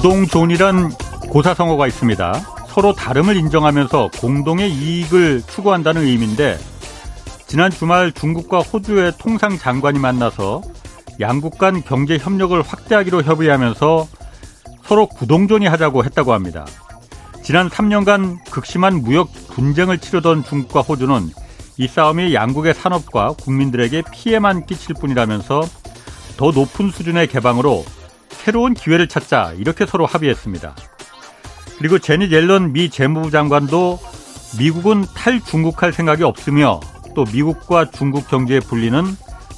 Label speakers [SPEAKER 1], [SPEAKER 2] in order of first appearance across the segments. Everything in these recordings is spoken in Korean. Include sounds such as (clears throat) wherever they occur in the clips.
[SPEAKER 1] 구동존이란 고사성어가 있습니다. 서로 다름을 인정하면서 공동의 이익을 추구한다는 의미인데 지난 주말 중국과 호주의 통상 장관이 만나서 양국 간 경제 협력을 확대하기로 협의하면서 서로 구동존이 하자고 했다고 합니다. 지난 3년간 극심한 무역 분쟁을 치르던 중국과 호주는 이 싸움이 양국의 산업과 국민들에게 피해만 끼칠 뿐이라면서 더 높은 수준의 개방으로 새로운 기회를 찾자 이렇게 서로 합의했습니다. 그리고 제니 옐런 미 재무부 장관도 미국은 탈중국할 생각이 없으며 또 미국과 중국 경제의 분리는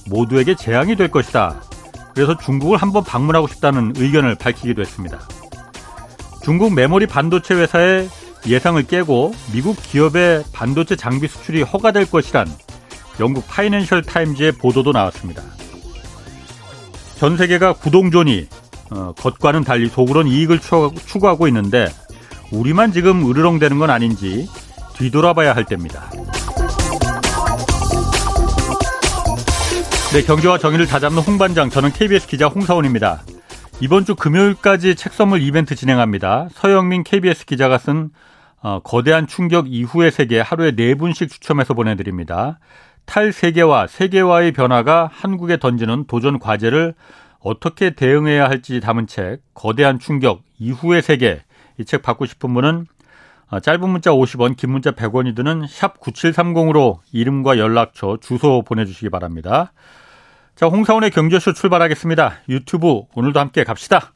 [SPEAKER 1] 모두에게 재앙이 될 것이다. 그래서 중국을 한번 방문하고 싶다는 의견을 밝히기도 했습니다. 중국 메모리 반도체 회사의 예상을 깨고 미국 기업의 반도체 장비 수출이 허가될 것이란 영국 파이낸셜 타임즈의 보도도 나왔습니다. 전 세계가 구동존이 어, 것과는 달리 속으론 이익을 추구하고 있는데 우리만 지금 으르렁대는 건 아닌지 뒤돌아봐야 할 때입니다. 네, 경제와 정의를 다잡는 홍반장, 저는 KBS 기자 홍사원입니다. 이번 주 금요일까지 책 선물 이벤트 진행합니다. 서영민 KBS 기자가 쓴 어, 거대한 충격 이후의 세계 하루에 네 분씩 추첨해서 보내드립니다. 탈세계와 세계화의 변화가 한국에 던지는 도전 과제를 어떻게 대응해야 할지 담은 책 거대한 충격 이후의 세계 이 책 받고 싶은 분은 어, 짧은 문자 50원, 긴 문자 100원이 드는 샵 9730으로 이름과 연락처, 주소 보내주시기 바랍니다. 자, 홍사원의 경제쇼 출발하겠습니다. 유튜브 오늘도 함께 갑시다.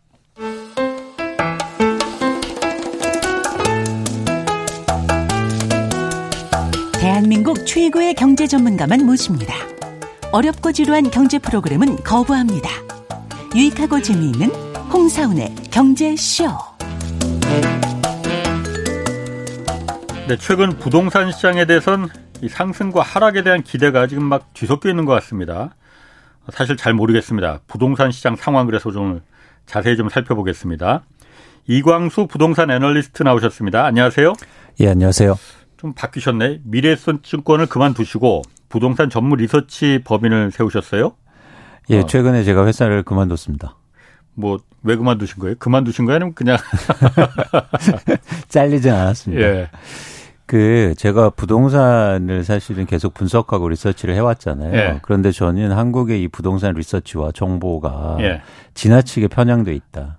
[SPEAKER 2] 대한민국 최고의 경제 전문가만 모십니다. 어렵고 지루한 경제 프로그램은 거부합니다. 유익하고 재미있는 홍사운의 경제쇼.
[SPEAKER 1] 네, 최근 부동산 시장에 대해선 이 상승과 하락에 대한 기대가 지금 막 뒤섞여 있는 것 같습니다. 사실 잘 모르겠습니다. 부동산 시장 상황 그래서 좀 자세히 좀 살펴보겠습니다. 이광수 부동산 애널리스트 나오셨습니다. 안녕하세요.
[SPEAKER 3] 예, 안녕하세요.
[SPEAKER 1] 좀 바뀌셨네. 미래에셋증권을 그만두시고 부동산 전문 리서치 법인을 세우셨어요?
[SPEAKER 3] 예, 어. 최근에 제가 회사를 그만뒀습니다.
[SPEAKER 1] 뭐 왜 그만두신 거예요? 그만두신 거예요? 아니면 그냥 (laughs)
[SPEAKER 3] 잘리진 않았습니다. 예. 그 제가 부동산을 사실은 계속 분석하고 리서치를 해왔잖아요. 예. 그런데 저는 한국의 이 부동산 리서치와 정보가 예. 지나치게 편향돼 있다.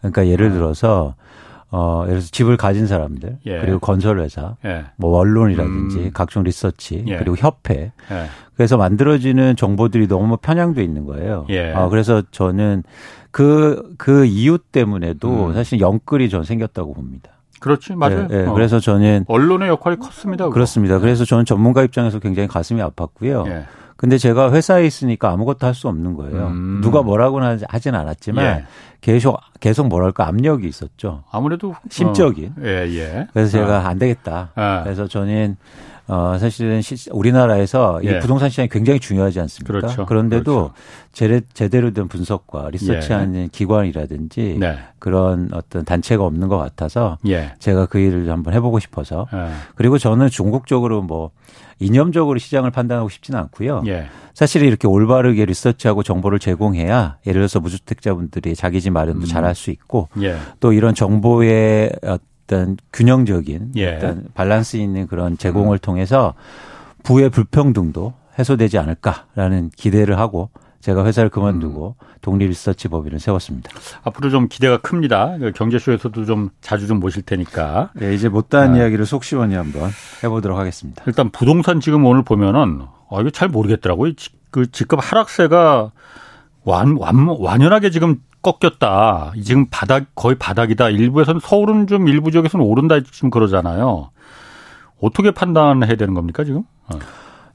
[SPEAKER 3] 그러니까 예를 아. 들어서 어 예를 들어서 집을 가진 사람들 예. 그리고 건설회사, 예. 뭐 언론이라든지 음. 각종 리서치 예. 그리고 협회 예. 그래서 만들어지는 정보들이 너무 편향돼 있는 거예요. 아 그래서 저는 그그 그 이유 때문에도 음. 사실 영끌이 전 생겼다고 봅니다.
[SPEAKER 1] 그렇지 맞아요. 네,
[SPEAKER 3] 네. 어. 그래서 저는
[SPEAKER 1] 언론의 역할이 컸습니다. 그거.
[SPEAKER 3] 그렇습니다. 네. 그래서 저는 전문가 입장에서 굉장히 가슴이 아팠고요. 예. 근데 제가 회사에 있으니까 아무것도 할 수 없는 거예요. 음. 누가 뭐라고는 하진 않았지만 예. 계속 계속 뭐랄까 압력이 있었죠.
[SPEAKER 1] 아무래도
[SPEAKER 3] 심적인.
[SPEAKER 1] 어. 예, 예.
[SPEAKER 3] 그래서 제가 아. 안 되겠다. 아. 그래서 저는 어, 사실은 시, 우리나라에서 예. 이 부동산 시장이 굉장히 중요하지 않습니까? 그렇죠. 그런데도 그렇죠. 제대, 제대로 된 분석과 리서치하는 예. 기관이라든지 네. 그런 어떤 단체가 없는 것 같아서 예. 제가 그 일을 한번 해보고 싶어서 예. 그리고 저는 중국 적으로 뭐 이념적으로 시장을 판단하고 싶지는 않고요. 예. 사실 이렇게 올바르게 리서치하고 정보를 제공해야 예를 들어서 무주택자분들이 자기 집 마련도 음. 잘할 수 있고 예. 또 이런 정보의 어떤 균형적인 예. 어떤 밸런스 있는 그런 제공을 음. 통해서 부의 불평등도 해소되지 않을까라는 기대를 하고 제가 회사를 그만두고 음. 독립 리서치 법인을 세웠습니다.
[SPEAKER 1] 앞으로 좀 기대가 큽니다. 그 경제쇼에서도 좀 자주 좀 모실 테니까.
[SPEAKER 3] 네, 이제 못다한 아. 이야기를 속 시원히 한번 해보도록 하겠습니다.
[SPEAKER 1] 일단 부동산 지금 오늘 보면은 아 이거 잘 모르겠더라고요. 그 집값 하락세가 완, 완 완연하게 지금 꺾였다. 지금 바닥 거의 바닥이다. 일부에서는 서울은 좀 일부 지역에서는 오른다 지금 그러잖아요. 어떻게 판단해야 되는 겁니까 지금? 어.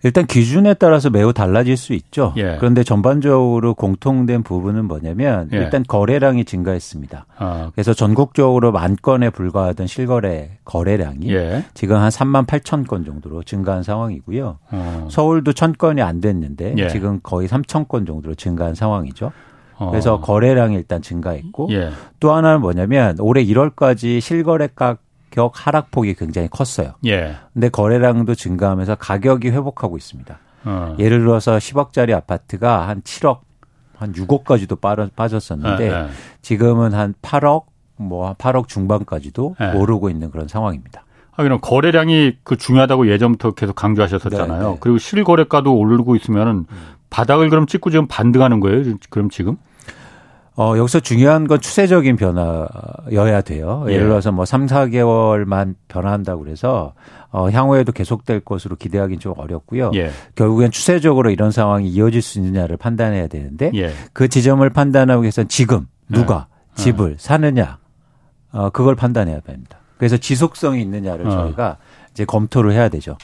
[SPEAKER 3] 일단 기준에 따라서 매우 달라질 수 있죠. 예. 그런데 전반적으로 공통된 부분은 뭐냐면 예. 일단 거래량이 증가했습니다. 아. 그래서 전국적으로 만 건에 불과하던 실거래 거래량이 예. 지금 한 3만 8천 건 정도로 증가한 상황이고요. 어. 서울도 1천 건이 안 됐는데 예. 지금 거의 3천 건 정도로 증가한 상황이죠. 그래서 어. 거래량이 일단 증가했고 예. 또 하나는 뭐냐면 올해 1월까지 실거래 가 격 하락폭이 굉장히 컸어요. 예. 근데 거래량도 증가하면서 가격이 회복하고 있습니다. 어. 예를 들어서 10억짜리 아파트가 한 7억 한 6억까지도 빠졌었는데 예, 예. 지금은 한 8억 뭐 8억 중반까지도 네. 오르고 있는 그런 상황입니다.
[SPEAKER 1] 하기는 거래량이 그 중요하다고 예전부터 계속 강조하셨었잖아요. 네, 네. 그리고 실거래가도 오르고 있으면은 음. 바닥을 그럼 찍고 지금 반등하는 거예요. 그럼 지금?
[SPEAKER 3] 어, 여기서 중요한 건 추세적인 변화여야 돼요. 예를 예. 들어서 뭐 3, 4개월만 변화한다고 그래서 어, 향후에도 계속될 것으로 기대하기는 좀 어렵고요. 예. 결국엔 추세적으로 이런 상황이 이어질 수 있느냐를 판단해야 되는데 예. 그 지점을 판단하기 위해서는 지금 누가 예. 집을 사느냐 어, 그걸 판단해야 됩니다. 그래서 지속성이 있느냐를 어. 저희가 이제 검토를 해야 되죠.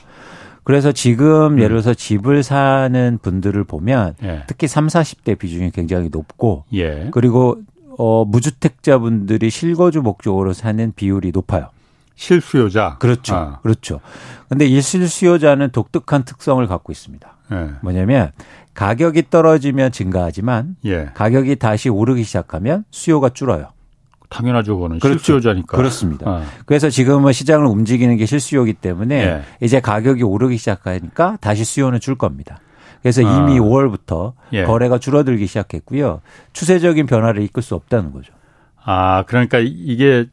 [SPEAKER 3] 그래서 지금 음. 예를 들어서 집을 사는 분들을 보면 예. 특히 3, 40대 비중이 굉장히 높고 예. 그리고 어 무주택자분들이 실거주 목적으로 사는 비율이 높아요.
[SPEAKER 1] 실수요자.
[SPEAKER 3] 그렇죠. 아. 그렇죠. 근데 이 실수요자는 독특한 특성을 갖고 있습니다. 예. 뭐냐면 가격이 떨어지면 증가하지만 예. 가격이 다시 오르기 시작하면 수요가 줄어요.
[SPEAKER 1] 당연하죠, 그거는 그렇죠. 실수요자니까.
[SPEAKER 3] 그렇습니다. 어. 그래서 지금은 시장을 움직이는 게 실수요기 때문에 예. 이제 가격이 오르기 시작하니까 다시 수요는 줄 겁니다. 그래서 아. 이미 5월부터 예. 거래가 줄어들기 시작했고요. 추세적인 변화를 이끌 수 없다는 거죠.
[SPEAKER 1] 아, 그러니까 이게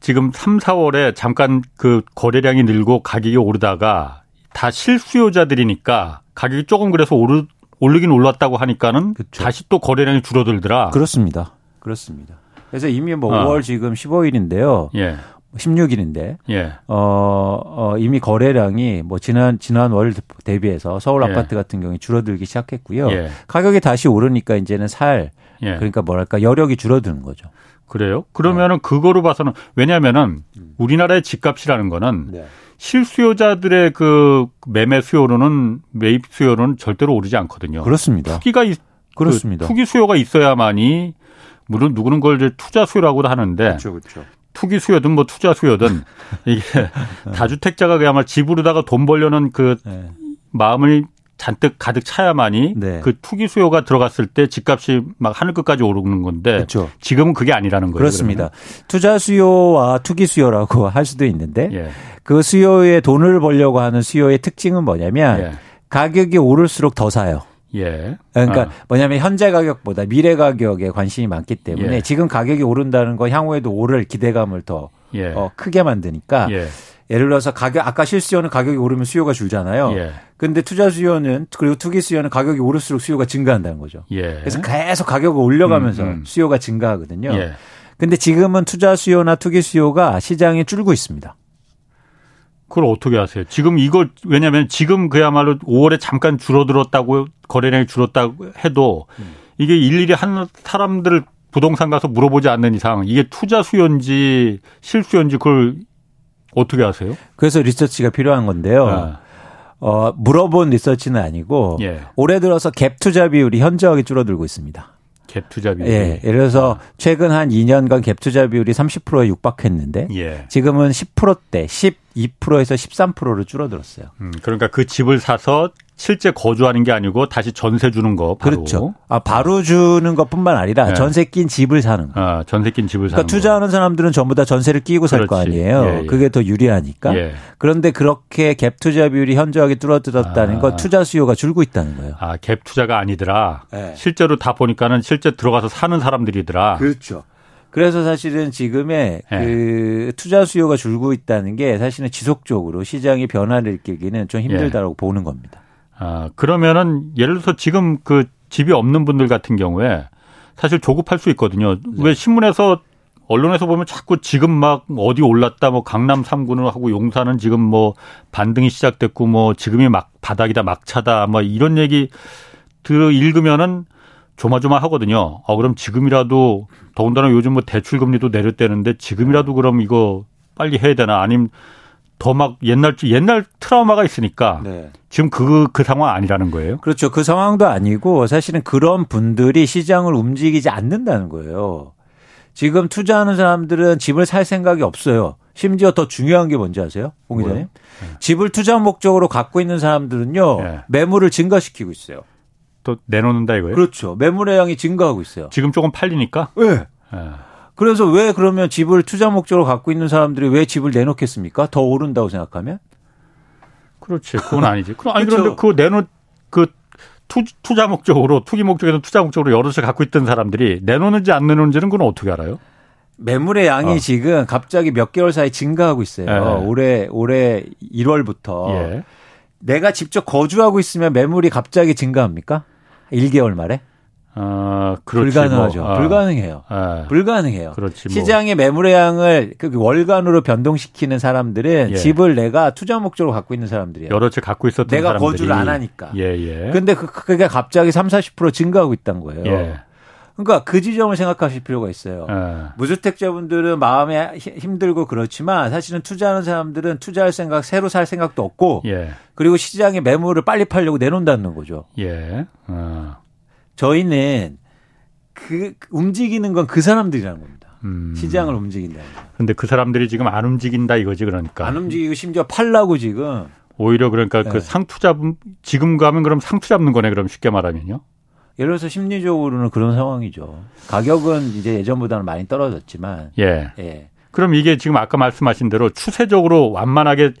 [SPEAKER 1] 지금 3, 4월에 잠깐 그 거래량이 늘고 가격이 오르다가 다 실수요자들이니까 가격이 조금 그래서 오르 오르긴 올랐다고 하니까는 그렇죠. 다시 또 거래량이 줄어들더라.
[SPEAKER 3] 그렇습니다. 그렇습니다. 그래서 이미 뭐 어. 5월 지금 15일인데요. 예. 16일인데 예. 어, 어 이미 거래량이 뭐 지난 지난 월 대비해서 서울 예. 아파트 같은 경우에 줄어들기 시작했고요. 예. 가격이 다시 오르니까 이제는 살 예. 그러니까 뭐랄까 여력이 줄어드는 거죠.
[SPEAKER 1] 그래요? 그러면은 네. 그거로 봐서는 왜냐하면은 음. 우리나라의 집값이라는 거는 네. 실수요자들의 그 매매 수요로는 매입 수요로는 절대로 오르지 않거든요.
[SPEAKER 3] 그렇습니다.
[SPEAKER 1] 투기가 그렇습니다. 그 투기 수요가 있어야만이 물론 누구는 걸 이제 투자 수요라고도 하는데 그렇죠, 그렇죠. 투기 수요든 뭐 투자 수요든 (laughs) 이게 다주택자가 그야말로 집으로다가 돈 벌려는 그 네. 마음을 잔뜩 가득 차야만이 네. 그 투기 수요가 들어갔을 때 집값이 막 하늘 끝까지 오르는 건데 그렇죠. 지금은 그게 아니라는 거예요.
[SPEAKER 3] 그렇습니다. 그러면. 투자 수요와 투기 수요라고 (laughs) 할 수도 있는데 예. 그 수요에 돈을 벌려고 하는 수요의 특징은 뭐냐면 예. 가격이 오를수록 더 사요. 예. 그러니까 아. 뭐냐면 현재 가격보다 미래 가격에 관심이 많기 때문에 예. 지금 가격이 오른다는 건 향후에도 오를 기대감을 더 예. 어, 크게 만드니까 예. 예를 들어서 가격 아까 실수요는 가격이 오르면 수요가 줄잖아요. 예. 근데 투자 수요는 그리고 투기 수요는 가격이 오를수록 수요가 증가한다는 거죠. 예. 그래서 계속 가격을 올려가면서 음, 음. 수요가 증가하거든요. 예. 근데 지금은 투자 수요나 투기 수요가 시장에 줄고 있습니다.
[SPEAKER 1] 그걸 어떻게 하세요? 지금 이걸 왜냐하면 지금 그야말로 5월에 잠깐 줄어들었다고 거래량이 줄었다고 해도 이게 일일이 한 사람들 부동산 가서 물어보지 않는 이상 이게 투자 수요인지 실수요인지 그걸 어떻게 하세요?
[SPEAKER 3] 그래서 리서치가 필요한 건데요. 아. 어, 물어본 리서치는 아니고 예. 올해 들어서 갭 투자 비율이 현저하게 줄어들고 있습니다.
[SPEAKER 1] 갭 투자 비율.
[SPEAKER 3] 예. 예를 들어서 아. 최근 한 2년간 갭 투자 비율이 30%에 육박했는데 예. 지금은 10%대 12%에서 13%로 줄어들었어요.
[SPEAKER 1] 음, 그러니까 그 집을 사서 실제 거주하는 게 아니고 다시 전세 주는 거 바로.
[SPEAKER 3] 그렇죠. 아 바로 주는 것뿐만 아니라 네. 전세 낀 집을 사는 거.
[SPEAKER 1] 아 전세 낀 집을 사는
[SPEAKER 3] 그러니까 투자하는 사람들은 전부 다 전세를 끼고 살 거 아니에요. 예, 예. 그게 더 유리하니까. 예. 그런데 그렇게 갭 투자 비율이 현저하게 줄어들었다는 아. 건 투자 수요가 줄고 있다는 거예요.
[SPEAKER 1] 아 갭 투자가 아니더라. 네. 실제로 다 보니까는 실제 들어가서 사는 사람들이더라.
[SPEAKER 3] 그렇죠. 그래서 사실은 지금의 네. 그 투자 수요가 줄고 있다는 게 사실은 지속적으로 시장이 변화를 일으키기는 좀 힘들다라고 예. 보는 겁니다.
[SPEAKER 1] 아, 그러면은 예를 들어서 지금 그 집이 없는 분들 같은 경우에 사실 조급할 수 있거든요. 네. 왜 신문에서 언론에서 보면 자꾸 지금 막 어디 올랐다 뭐 강남 3구는 하고 용산은 지금 뭐 반등이 시작됐고 뭐 지금이 막 바닥이다 막차다 뭐 이런 얘기 들어 읽으면은 조마조마하거든요. 어 그럼 지금이라도 더군다나 요즘 뭐 대출 금리도 내렸다는데 지금이라도 그럼 이거 빨리 해야 되나 아니면 더 막 옛날 옛날 트라우마가 있으니까 네. 지금 그그 그 상황 아니라는 거예요.
[SPEAKER 3] 그렇죠. 그 상황도 아니고 사실은 그런 분들이 시장을 움직이지 않는다는 거예요. 지금 투자하는 사람들은 집을 살 생각이 없어요. 심지어 더 중요한 게 뭔지 아세요? 홍 기자님? 네. 집을 투자 목적으로 갖고 있는 사람들은요. 네. 매물을 증가시키고 있어요.
[SPEAKER 1] 또 내놓는다 이거예요?
[SPEAKER 3] 그렇죠. 매물의 양이 증가하고 있어요.
[SPEAKER 1] 지금 조금 팔리니까?
[SPEAKER 3] 네. 네. 그래서 왜 그러면 집을 투자 목적으로 갖고 있는 사람들이 왜 집을 내놓겠습니까? 더 오른다고 생각하면?
[SPEAKER 1] 그렇지. 그건 아니지. 아니 그런데 그 내놓 그 투, 투자 목적으로 투기 목적에서 투자 목적으로 여러 채 갖고 있던 사람들이 내놓는지 안 내놓는지는 그건 어떻게 알아요?
[SPEAKER 3] 매물의 양이 어. 지금 갑자기 몇 개월 사이 증가하고 있어요. 네. 올해 올해 1월부터 예. 내가 직접 거주하고 있으면 매물이 갑자기 증가합니까? 1개월 말에? 어, 불가능하죠. 뭐. 아. 불가능해요. 아. 불가능해요. 그렇지, 뭐. 시장의 매물의 양을 그 월간으로 변동시키는 사람들은 예. 집을 내가 투자 목적으로 갖고 있는 사람들이에요.
[SPEAKER 1] 여러 채 갖고 있었던
[SPEAKER 3] 내가
[SPEAKER 1] 사람들이.
[SPEAKER 3] 거주를 안 하니까. 예, 예. 근데 그, 그게 갑자기 3, 40% 증가하고 있다는 거예요. 예. 그러니까 그 지점을 생각하실 필요가 있어요. 예. 무주택자분들은 마음에 힘들고 그렇지만 사실은 투자하는 사람들은 투자할 생각, 새로 살 생각도 없고 예. 그리고 시장에 매물을 빨리 팔려고 내놓는다는 거죠. 예. 어. 저희는 그 움직이는 건 그 사람들이라는 겁니다. 음. 시장을 움직인다.
[SPEAKER 1] 근데 그 사람들이 지금 안 움직인다 이거지 그러니까.
[SPEAKER 3] 안 움직이고 심지어 팔라고 지금.
[SPEAKER 1] 오히려 그러니까 그 네. 그 상투 잡음 지금 가면 그럼 상투 잡는 거네 그럼 쉽게 말하면요.
[SPEAKER 3] 예를 들어서 심리적으로는 그런 상황이죠. 가격은 이제 예전보다는 많이 떨어졌지만. 예.
[SPEAKER 1] 예. 그럼 이게 지금 아까 말씀하신 대로 추세적으로 완만하게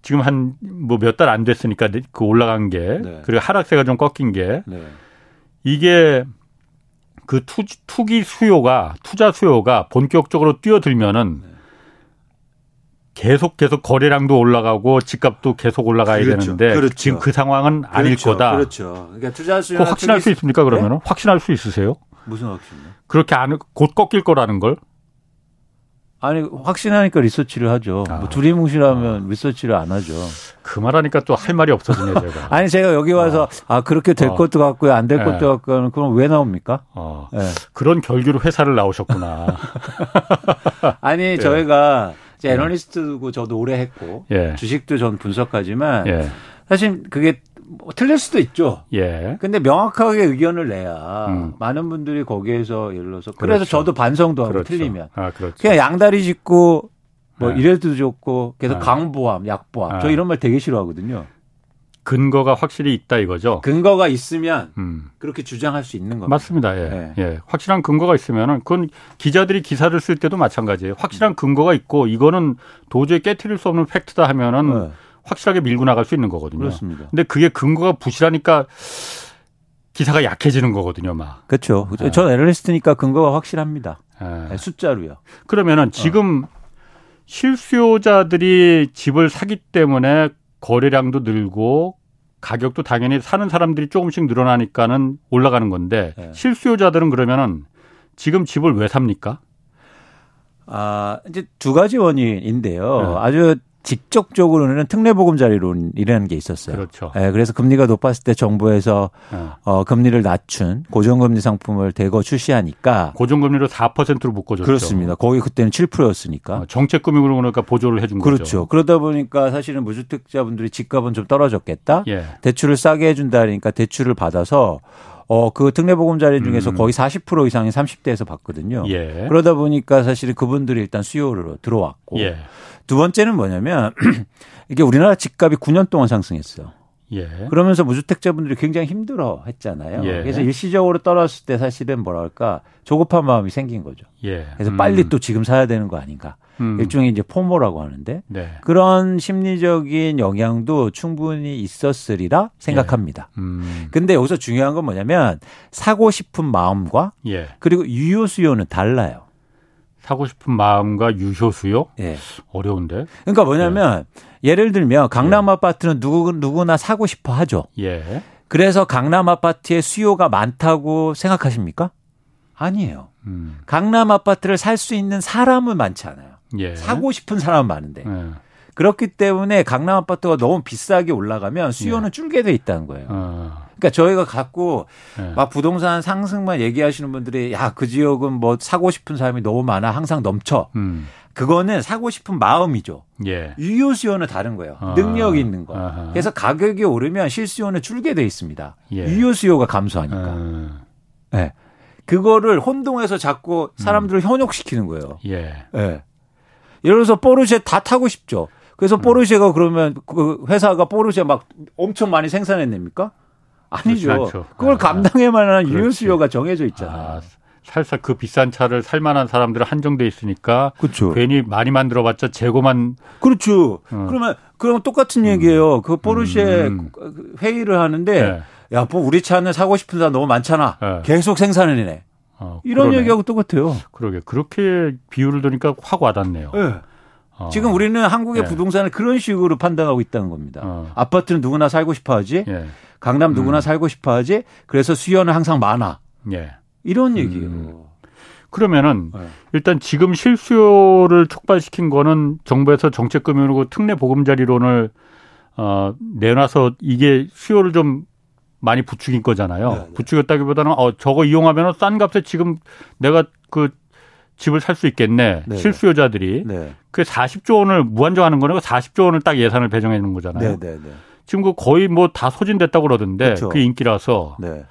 [SPEAKER 1] 지금 한 뭐 몇 달 안 됐으니까 그 올라간 게 네. 그리고 하락세가 좀 꺾인 게 네. 이게 그 투, 투기 수요가 투자 수요가 본격적으로 뛰어들면은 계속 계속 거래량도 올라가고 집값도 계속 올라가야 그렇죠. 되는데 그렇죠. 지금 그 상황은 그렇죠. 아닐 거다.
[SPEAKER 3] 그렇죠. 그러니까 투자 수요
[SPEAKER 1] 확신할 투기... 수 있습니까 그러면은 네? 확신할 수 있으세요?
[SPEAKER 3] 무슨 확신요?
[SPEAKER 1] 그렇게 안 곧 꺾일 거라는 걸?
[SPEAKER 3] 아니 확신하니까 리서치를 하죠. 아. 뭐 두리뭉실하면 아. 리서치를 안 하죠.
[SPEAKER 1] 그 말하니까 또 할 말이 없어지네 제가. (laughs)
[SPEAKER 3] 아니 제가 여기 와서 아, 아 그렇게 될 어. 것도 같고요, 안될 네. 것도 같고요. 그럼 왜 나옵니까? 어.
[SPEAKER 1] 네. 그런 결규로 회사를 나오셨구나. (laughs)
[SPEAKER 3] 아니 네. 저희가 이제 애널리스트고 저도 오래 했고 예. 주식도 전 분석하지만 예. 사실 그게 뭐 틀릴 수도 있죠. 예. 근데 명확하게 의견을 내야 음. 많은 분들이 거기에서 예를 들어서 그래서 그렇죠. 저도 반성도 하고 그렇죠. 틀리면 아, 그렇죠. 그냥 양다리 짚고 뭐 네. 이래도 좋고 계속 네. 강보함, 약보함. 네. 저 이런 말 되게 싫어하거든요.
[SPEAKER 1] 근거가 확실히 있다 이거죠.
[SPEAKER 3] 근거가 있으면 음. 그렇게 주장할 수 있는 겁니다.
[SPEAKER 1] 맞습니다. 예. 네. 예. 확실한 근거가 있으면은 그건 기자들이 기사를 쓸 때도 마찬가지예요. 확실한 근거가 있고 이거는 도저히 깨트릴 수 없는 팩트다 하면은 네. 확실하게 밀고 나갈 수 있는 거거든요.
[SPEAKER 3] 그렇습니다.
[SPEAKER 1] 근데 그게 근거가 부실하니까 기사가 약해지는 거거든요, 막.
[SPEAKER 3] 그렇죠. 네. 전 애널리스트니까 근거가 확실합니다. 네. 숫자로요.
[SPEAKER 1] 그러면은 지금 어. 실수요자들이 집을 사기 때문에 거래량도 늘고 가격도 당연히 사는 사람들이 조금씩 늘어나니까는 올라가는 건데 네. 실수요자들은 그러면은 지금 집을 왜 삽니까?
[SPEAKER 3] 아, 이제 두 가지 원인인데요. 네. 아주 직접적으로는 특례보금자리론이라는 게 있었어요.
[SPEAKER 1] 그렇죠.
[SPEAKER 3] 예, 그래서 금리가 높았을 때 정부에서 네. 어, 금리를 낮춘 고정금리 상품을 대거 출시하니까
[SPEAKER 1] 고정금리로 4%로 묶어줬죠.
[SPEAKER 3] 그렇습니다. 거기 그때는 7%였으니까. 어,
[SPEAKER 1] 정책금융으로 그러니까 보조를 해준
[SPEAKER 3] 그렇죠.
[SPEAKER 1] 거죠.
[SPEAKER 3] 그렇죠. 그러다 보니까 사실은 무주택자분들이 집값은 좀 떨어졌겠다. 예. 대출을 싸게 해준다니까 대출을 받아서 어, 그 특례보금자리 중에서 음. 거의 40% 이상이 30대에서 받거든요. 예. 그러다 보니까 사실은 그분들이 일단 수요로 들어왔고. 예. 두 번째는 뭐냐면 (clears throat) 이게 우리나라 집값이 9년 동안 상승했어요. 예. 그러면서 무주택자분들이 굉장히 힘들어 했잖아요. 예. 그래서 일시적으로 떨어졌을 때 사실은 뭐랄까 조급한 마음이 생긴 거죠. 예. 그래서 음. 빨리 또 지금 사야 되는 거 아닌가. 음. 일종의 이제 포모라고 하는데 네. 그런 심리적인 영향도 충분히 있었으리라 생각합니다. 예. 음. 근데 여기서 중요한 건 뭐냐면 사고 싶은 마음과 예. 그리고 유효 수요는 달라요.
[SPEAKER 1] 사고 싶은 마음과 유효 수요? 예. 어려운데.
[SPEAKER 3] 그러니까 뭐냐면 예. 를 들면 강남 예. 아파트는 누구 누구나 사고 싶어 하죠. 예. 그래서 강남 아파트의 수요가 많다고 생각하십니까? 아니에요. 음. 강남 아파트를 살 수 있는 사람은 많지 않아요. 예. 사고 싶은 사람은 많은데. 예. 그렇기 때문에 강남 아파트가 너무 비싸게 올라가면 수요는 예. 줄게 돼 있다는 거예요. 어. 그러니까 저희가 갖고 예. 막 부동산 상승만 얘기하시는 분들이 야 그 지역은 뭐 사고 싶은 사람이 너무 많아 항상 넘쳐. 음. 그거는 사고 싶은 마음이죠. 예. 유효 수요는 다른 거예요. 아. 능력이 있는 거. 아하. 그래서 가격이 오르면 실수요는 줄게 돼 있습니다. 예. 유효 수요가 감소하니까. 아. 네. 그거를 혼동해서 자꾸 사람들을 음. 현혹시키는 거예요. 예. 네. 예를 들어서 포르쉐 다 타고 싶죠. 그래서 음. 포르쉐가 그러면 그 회사가 포르쉐 막 엄청 많이 생산해냅니까? 아니죠. 그걸 아, 감당할 만한 유효 수요가 정해져 있잖아. 아,
[SPEAKER 1] 살살 그 비싼 차를 살 만한 사람들은 한정돼 있으니까 그렇죠. 괜히 많이 만들어봤자 재고만
[SPEAKER 3] 그렇죠. 어. 그러면 그러면 똑같은 얘기예요. 음. 그 포르쉐 음. 회의를 하는데 네. 야, 뭐 우리 차는 사고 싶은 사람 너무 많잖아. 네. 계속 생산을 해내. 어, 이런 그러네. 얘기하고 똑같아요.
[SPEAKER 1] 그러게 그렇게 비율을 드니까 확 와닿네요. 네.
[SPEAKER 3] 어. 지금 우리는 한국의 예. 부동산을 그런 식으로 판단하고 있다는 겁니다. 어. 아파트는 누구나 살고 싶어 하지. 예. 강남 누구나 음. 살고 싶어 하지. 그래서 수요는 항상 많아. 예. 이런 얘기예요. 음.
[SPEAKER 1] 그러면은 네. 일단 지금 실수요를 촉발시킨 거는 정부에서 정책금융으로 특례 보금자리론을 어 내놔서 이게 수요를 좀 많이 부추긴 거잖아요. 네, 네. 부추겼다기보다는 어 저거 이용하면 싼 값에 지금 내가 그 집을 살 수 있겠네. 네. 실수요자들이. 네. 그 40조 원을 무한정하는 거는 40조 원을 딱 예산을 배정해 놓은 거잖아요. 지금 그 거의 뭐 다 소진됐다고 그러던데 그렇죠. 그 인기라서. 네.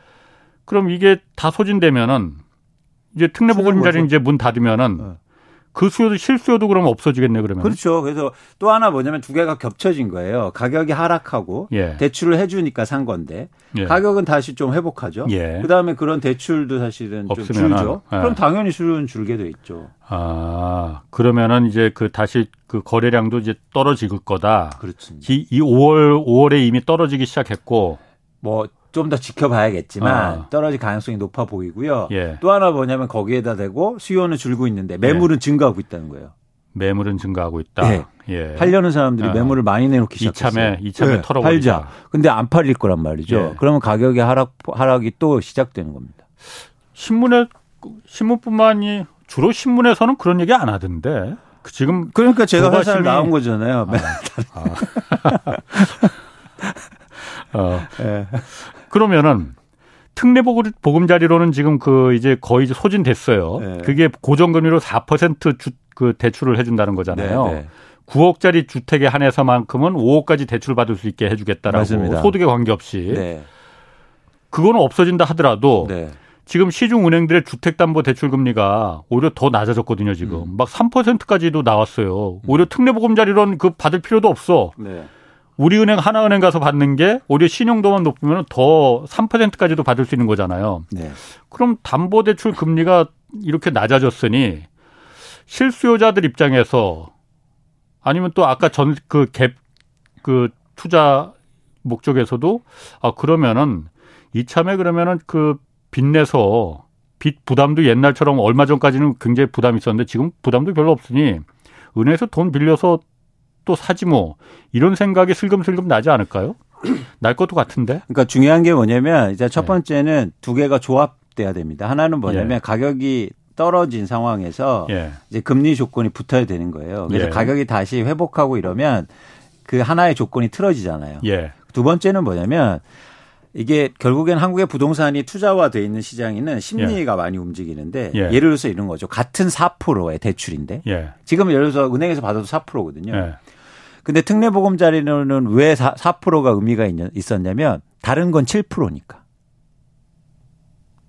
[SPEAKER 1] 그럼 이게 다 소진되면은 이제 특례 보건자리 이제 문 닫으면은 네. 그 수요도 실수요도 그럼 없어지겠네 그러면.
[SPEAKER 3] 그렇죠. 그래서 또 하나 뭐냐면 두 개가 겹쳐진 거예요. 가격이 하락하고 예. 대출을 해주니까 산 건데 예. 가격은 다시 좀 회복하죠. 예. 그다음에 그런 대출도 사실은 좀 줄죠. 예. 그럼 당연히 수요는 줄게 돼 있죠.
[SPEAKER 1] 아 그러면은 이제 그 다시 그 거래량도 이제 떨어질 거다.
[SPEAKER 3] 그렇습니다.
[SPEAKER 1] 이, 이 5월 5월에 이미 떨어지기 시작했고
[SPEAKER 3] 뭐 좀 더 지켜봐야겠지만 어. 떨어질 가능성이 높아 보이고요. 예. 또 하나 뭐냐면 거기에다 대고 수요는 줄고 있는데 매물은 예. 증가하고 있다는 거예요.
[SPEAKER 1] 매물은 증가하고 있다. 예.
[SPEAKER 3] 예. 팔려는 사람들이 아. 매물을 많이 내놓기 시작했어요.
[SPEAKER 1] 이참에 이참에 네. 털어버리자. 팔자.
[SPEAKER 3] 근데 안 팔릴 거란 말이죠. 예. 그러면 가격의 하락 하락이 또 시작되는 겁니다.
[SPEAKER 1] 신문에 신문뿐만이 주로 신문에서는 그런 얘기 안 하던데. 그 지금
[SPEAKER 3] 그러니까 제가 회사를 나온 거잖아요. 아. 아. (laughs)
[SPEAKER 1] 어. 네. 그러면은 특례 보금자리로는 지금 그 이제 거의 소진됐어요. 네. 그게 고정금리로 4%주, 그 대출을 해준다는 거잖아요. 네, 네. 9억짜리 주택에 한해서만큼은 5억까지 대출 받을 수 있게 해주겠다라고 맞습니다. 소득에 관계없이 네. 그거는 없어진다 하더라도 네. 지금 시중 은행들의 주택담보대출 금리가 오히려 더 낮아졌거든요. 지금 음. 막 3%까지도 나왔어요. 오히려 특례보금자리로는 그 받을 필요도 없어. 네. 우리은행 하나은행 가서 받는 게 오히려 신용도만 높으면 더 3%까지도 받을 수 있는 거잖아요. 네. 그럼 담보대출 금리가 이렇게 낮아졌으니 실수요자들 입장에서 아니면 또 아까 전 그 갭그 그 투자 목적에서도 아 그러면은 이참에 그러면은 그 빚내서 빚 부담도 옛날처럼 얼마 전까지는 굉장히 부담이 있었는데 지금 부담도 별로 없으니 은행에서 돈 빌려서 또 사지 뭐 이런 생각이 슬금슬금 나지 않을까요? (clears throat) 날 것도 같은데.
[SPEAKER 3] 그러니까 중요한 게 뭐냐면 이제 첫 네. 번째는 네. 두 개가 조합돼야 됩니다. 하나는 뭐냐면 예. 가격이 떨어진 상황에서 예. 이제 금리 조건이 붙어야 되는 거예요. 그래서 예. 가격이 다시 회복하고 이러면 그 하나의 조건이 틀어지잖아요. 예. 두 번째는 뭐냐면 이게 결국엔 한국의 부동산이 투자화돼 있는 시장에는 심리가 예. 많이 움직이는데 예. 를 들어서 이런 거죠. 같은 4%의 대출인데 예. 지금 예를 들어서 은행에서 받아도 4%거든요. 예. 근데 특례보금자리로는 왜 4, 4%가 의미가 있었냐면 다른 건 7%니까.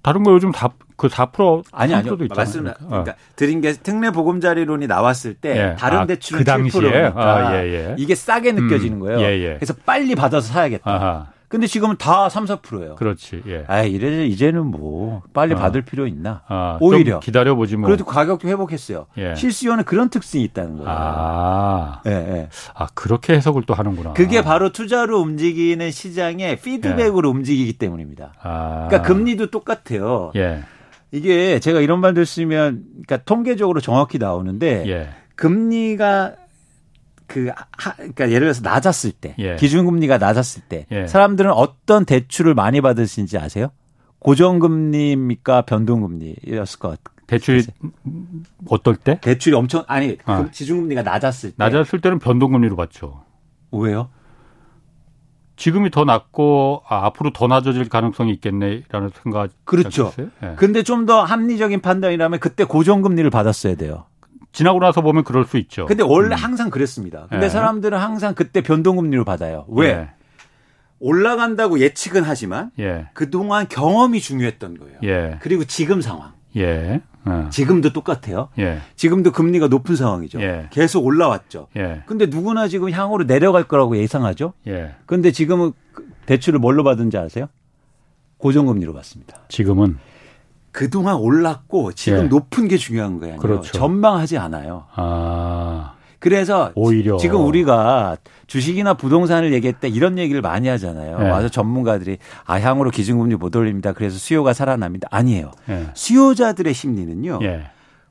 [SPEAKER 1] 다른 거 요즘 다 그 4%
[SPEAKER 3] 아니 아니요. 말씀 어. 그러니까 드린 게 특례 보금자리론이 나왔을 때 예. 다른 아, 대출은 그 7%니까 아, 예, 예. 이게 싸게 느껴지는 음. 거예요. 음, 그래서 빨리 받아서 사야겠다. 아하. 근데 지금은 다 3, 4%예요.
[SPEAKER 1] 그렇지. 예.
[SPEAKER 3] 아, 이래 이제는 뭐 빨리 아. 받을 필요 있나? 아, 오히려
[SPEAKER 1] 기다려 보지 뭐.
[SPEAKER 3] 그래도 가격도 회복했어요. 예. 실수요는 그런 특징이 있다는 거예요.
[SPEAKER 1] 아. 예, 예. 아, 그렇게 해석을 또 하는구나.
[SPEAKER 3] 그게 바로 투자로 움직이는 시장의 피드백으로 예. 움직이기 때문입니다. 아. 그러니까 금리도 똑같아요. 예. 이게 제가 이런 말들 쓰면 그러니까 통계적으로 정확히 나오는데 예. 금리가 그 하, 그러니까 예를 들어서 낮았을 때 예. 기준금리가 낮았을 때 예. 사람들은 어떤 대출을 많이 받으시는지 아세요? 고정금리입니까 변동금리였을 것 같아요.
[SPEAKER 1] 대출이 어떨 때?
[SPEAKER 3] 대출이 엄청 아니 아. 기준금리가 낮았을 때
[SPEAKER 1] 낮았을 때는 변동금리로 받죠.
[SPEAKER 3] 왜요?
[SPEAKER 1] 지금이 더 낮고 아, 앞으로 더 낮아질 가능성이 있겠네라는 생각.
[SPEAKER 3] 그렇죠. 네. 근데 좀더 합리적인 판단이라면 그때 고정금리를 받았어야 돼요.
[SPEAKER 1] 지나고 나서 보면 그럴 수 있죠.
[SPEAKER 3] 근데 원래 음. 항상 그랬습니다. 근데 네. 사람들은 항상 그때 변동금리로 받아요. 왜? 네. 올라간다고 예측은 하지만 예. 그동안 경험이 중요했던 거예요. 예. 그리고 지금 상황. 예. 어. 지금도 똑같아요. 예. 지금도 금리가 높은 상황이죠. 예. 계속 올라왔죠. 예. 근데 누구나 지금 향후로 내려갈 거라고 예상하죠. 예. 근데 지금은 그 대출을 뭘로 받은지 아세요? 고정금리로 받습니다.
[SPEAKER 1] 지금은
[SPEAKER 3] 그동안 올랐고 지금 예. 높은 게 중요한 거예요. 그렇죠. 전망하지 않아요. 아. 그래서 오히려 지금 우리가 주식이나 부동산을 얘기할 때 이런 얘기를 많이 하잖아요. 네. 와서 전문가들이 아 향으로 기준금리 못 올립니다. 그래서 수요가 살아납니다. 아니에요. 네. 수요자들의 심리는요. 네.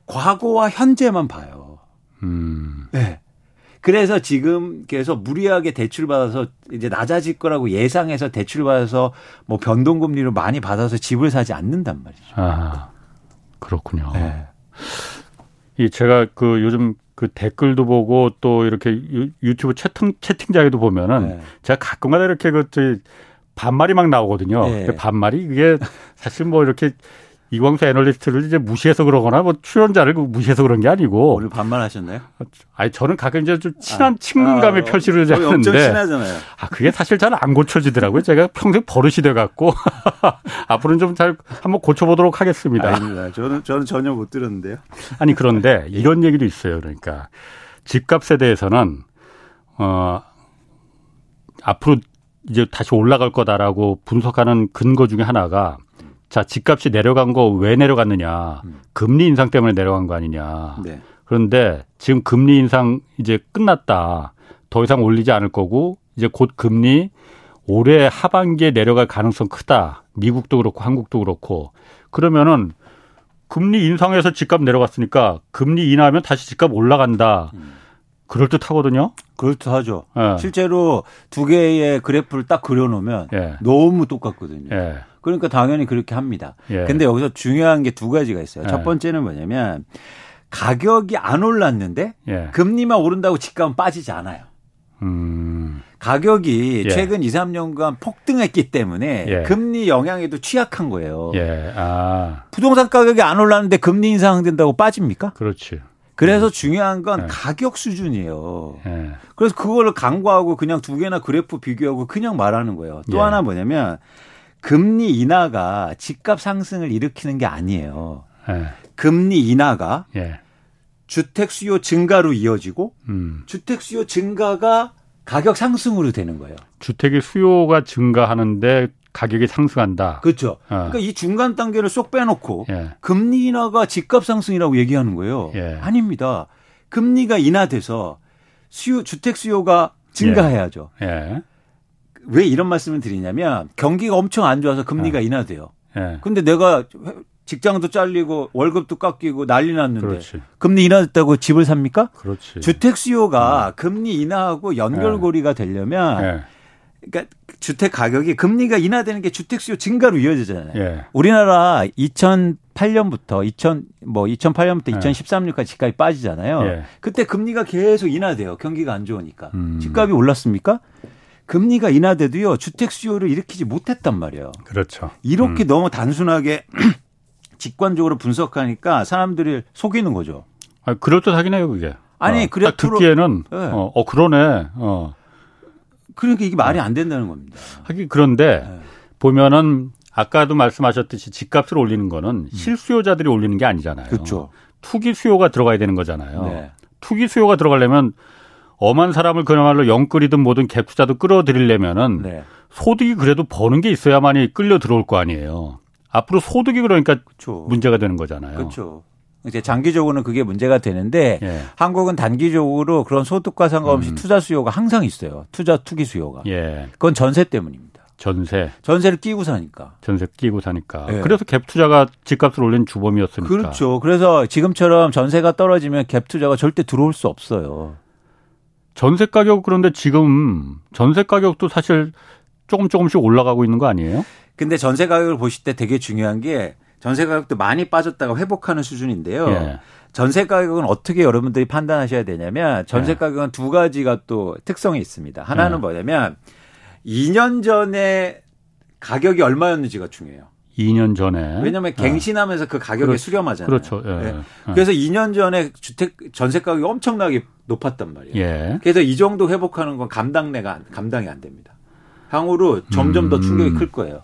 [SPEAKER 3] 과거와 현재만 봐요. 음. 네. 그래서 지금 계속 무리하게 대출 받아서 이제 낮아질 거라고 예상해서 대출 받아서 뭐 변동 금리를 많이 받아서 집을 사지 않는단 말이죠. 아,
[SPEAKER 1] 그렇군요. 네. 이 제가 그 요즘 그 댓글도 보고 또 이렇게 유튜브 채팅 채팅장에도 보면은 네. 제가 가끔가다 이렇게 그 반말이 막 나오거든요. 네. 그 반말이 그게 사실 뭐 이렇게 이광수 애널리스트를 이제 무시해서 그러거나 뭐 출연자를 무시해서 그런 게 아니고
[SPEAKER 3] 오늘 반말하셨나요?
[SPEAKER 1] 아니 저는 가끔 이제 좀 친한 아, 친근감의 아, 표시를 어, 하는데
[SPEAKER 3] 친하잖아요.
[SPEAKER 1] 아 그게 사실 잘 안 고쳐지더라고요. 제가 평생 버릇이 돼 갖고 (laughs) 앞으로는 좀 잘 한번 고쳐보도록 하겠습니다.
[SPEAKER 3] 아닙니다. 저는 저는 전혀 못 들었는데요.
[SPEAKER 1] 아니 그런데 이런 얘기도 있어요. 그러니까 집값에 대해서는 어 앞으로 이제 다시 올라갈 거다라고 분석하는 근거 중에 하나가 자, 집값이 내려간 거 왜 내려갔느냐. 음. 금리 인상 때문에 내려간 거 아니냐. 네. 그런데 지금 금리 인상 이제 끝났다. 더 이상 올리지 않을 거고 이제 곧 금리 올해 하반기에 내려갈 가능성 크다. 미국도 그렇고 한국도 그렇고. 그러면은 금리 인상해서 집값 내려갔으니까 금리 인하하면 다시 집값 올라간다. 음. 그럴 듯하거든요.
[SPEAKER 3] 그럴 듯하죠. 예. 실제로 두 개의 그래프를 딱 그려놓으면 예. 너무 똑같거든요. 예. 그러니까 당연히 그렇게 합니다. 예. 근데 여기서 중요한 게 두 가지가 있어요. 첫 예. 번째는 뭐냐면 가격이 안 올랐는데 예. 금리만 오른다고 집값은 빠지지 않아요. 음. 가격이 예. 최근 2, 3년간 폭등했기 때문에 예. 금리 영향에도 취약한 거예요. 예. 아. 부동산 가격이 안 올랐는데 금리 인상된다고 빠집니까?
[SPEAKER 1] 그렇지.
[SPEAKER 3] 그래서 음. 중요한 건 네. 가격 수준이에요. 네. 그래서 그거를 강구하고 그냥 두 개나 그래프 비교하고 그냥 말하는 거예요. 또 예. 하나 뭐냐면 금리 인하가 집값 상승을 일으키는 게 아니에요. 예. 금리 인하가 예. 주택 수요 증가로 이어지고 음. 주택 수요 증가가 가격 상승으로 되는 거예요.
[SPEAKER 1] 주택의 수요가 증가하는데 가격이 상승한다.
[SPEAKER 3] 그렇죠. 어. 그러니까 이 중간 단계를 쏙 빼놓고 예. 금리 인하가 집값 상승이라고 얘기하는 거예요. 예. 아닙니다. 금리가 인하돼서 수요 주택 수요가 증가해야죠. 예. 예. 왜 이런 말씀을 드리냐면 경기가 엄청 안 좋아서 금리가 예. 인하돼요. 예. 근데 내가 직장도 잘리고 월급도 깎이고 난리 났는데 그렇지. 금리 인하됐다고 집을 삽니까?
[SPEAKER 1] 그렇지.
[SPEAKER 3] 주택 수요가 음. 금리 인하하고 연결고리가 되려면 예. 그러니까 주택 가격이 금리가 인하되는 게 주택 수요 증가로 이어지잖아요. 예. 우리나라 2008년부터 2000 뭐 2008년부터 예. 2013년까지 집값이 빠지잖아요. 예. 그때 금리가 계속 인하돼요. 경기가 안 좋으니까. 음. 집값이 올랐습니까? 금리가 인하돼도요. 주택 수요를 일으키지 못했단 말이에요.
[SPEAKER 1] 그렇죠.
[SPEAKER 3] 이렇게 음. 너무 단순하게 (clears throat) 직관적으로 분석하니까 사람들이 속이는 거죠.
[SPEAKER 1] 아, 그럴 듯하긴 해요, 그게.
[SPEAKER 3] 아니,
[SPEAKER 1] 어, 그래 듣기에는 네. 어, 어, 그러네. 어.
[SPEAKER 3] 그러니까 이게 말이 안 된다는 겁니다.
[SPEAKER 1] 하긴 그런데 네. 보면은 아까도 말씀하셨듯이 집값을 올리는 거는 음. 실수요자들이 올리는 게 아니잖아요.
[SPEAKER 3] 그렇죠.
[SPEAKER 1] 투기 수요가 들어가야 되는 거잖아요. 네. 투기 수요가 들어가려면 엄한 사람을 그야말로 영끌이든 뭐든 갭 투자도 끌어들이려면은 네. 소득이 그래도 버는 게 있어야만이 끌려 들어올 거 아니에요. 앞으로 소득이 그러니까 그렇죠. 문제가 되는 거잖아요.
[SPEAKER 3] 그렇죠. 이제 장기적으로는 그게 문제가 되는데 예. 한국은 단기적으로 그런 소득과 상관없이 음. 투자 수요가 항상 있어요. 투자 투기 수요가. 예. 그건 전세 때문입니다.
[SPEAKER 1] 전세.
[SPEAKER 3] 전세를 끼고 사니까.
[SPEAKER 1] 전세 끼고 사니까. 예. 그래서 갭 투자가 집값을 올린 주범이었으니까.
[SPEAKER 3] 그렇죠. 그래서 지금처럼 전세가 떨어지면 갭 투자가 절대 들어올 수 없어요.
[SPEAKER 1] 전세 가격 그런데 지금 전세 가격도 사실 조금 조금씩 올라가고 있는 거 아니에요?
[SPEAKER 3] 근데 전세 가격을 보실 때 되게 중요한 게 전세 가격도 많이 빠졌다가 회복하는 수준인데요. 예. 전세 가격은 어떻게 여러분들이 판단하셔야 되냐면 전세 예. 가격은 두 가지가 또 특성이 있습니다. 하나는 예. 뭐냐면 2년 전에 가격이 얼마였는지가 중요해요.
[SPEAKER 1] 2년 전에.
[SPEAKER 3] 왜냐하면 예. 갱신하면서 그 가격에 그렇, 수렴하잖아요.
[SPEAKER 1] 그렇죠. 예.
[SPEAKER 3] 네. 그래서 2년 전에 주택 전세 가격이 엄청나게 높았단 말이에요. 예. 그래서 이 정도 회복하는 건 감당내가 감당이 안 됩니다. 향후로 점점 음. 더 충격이 클 거예요.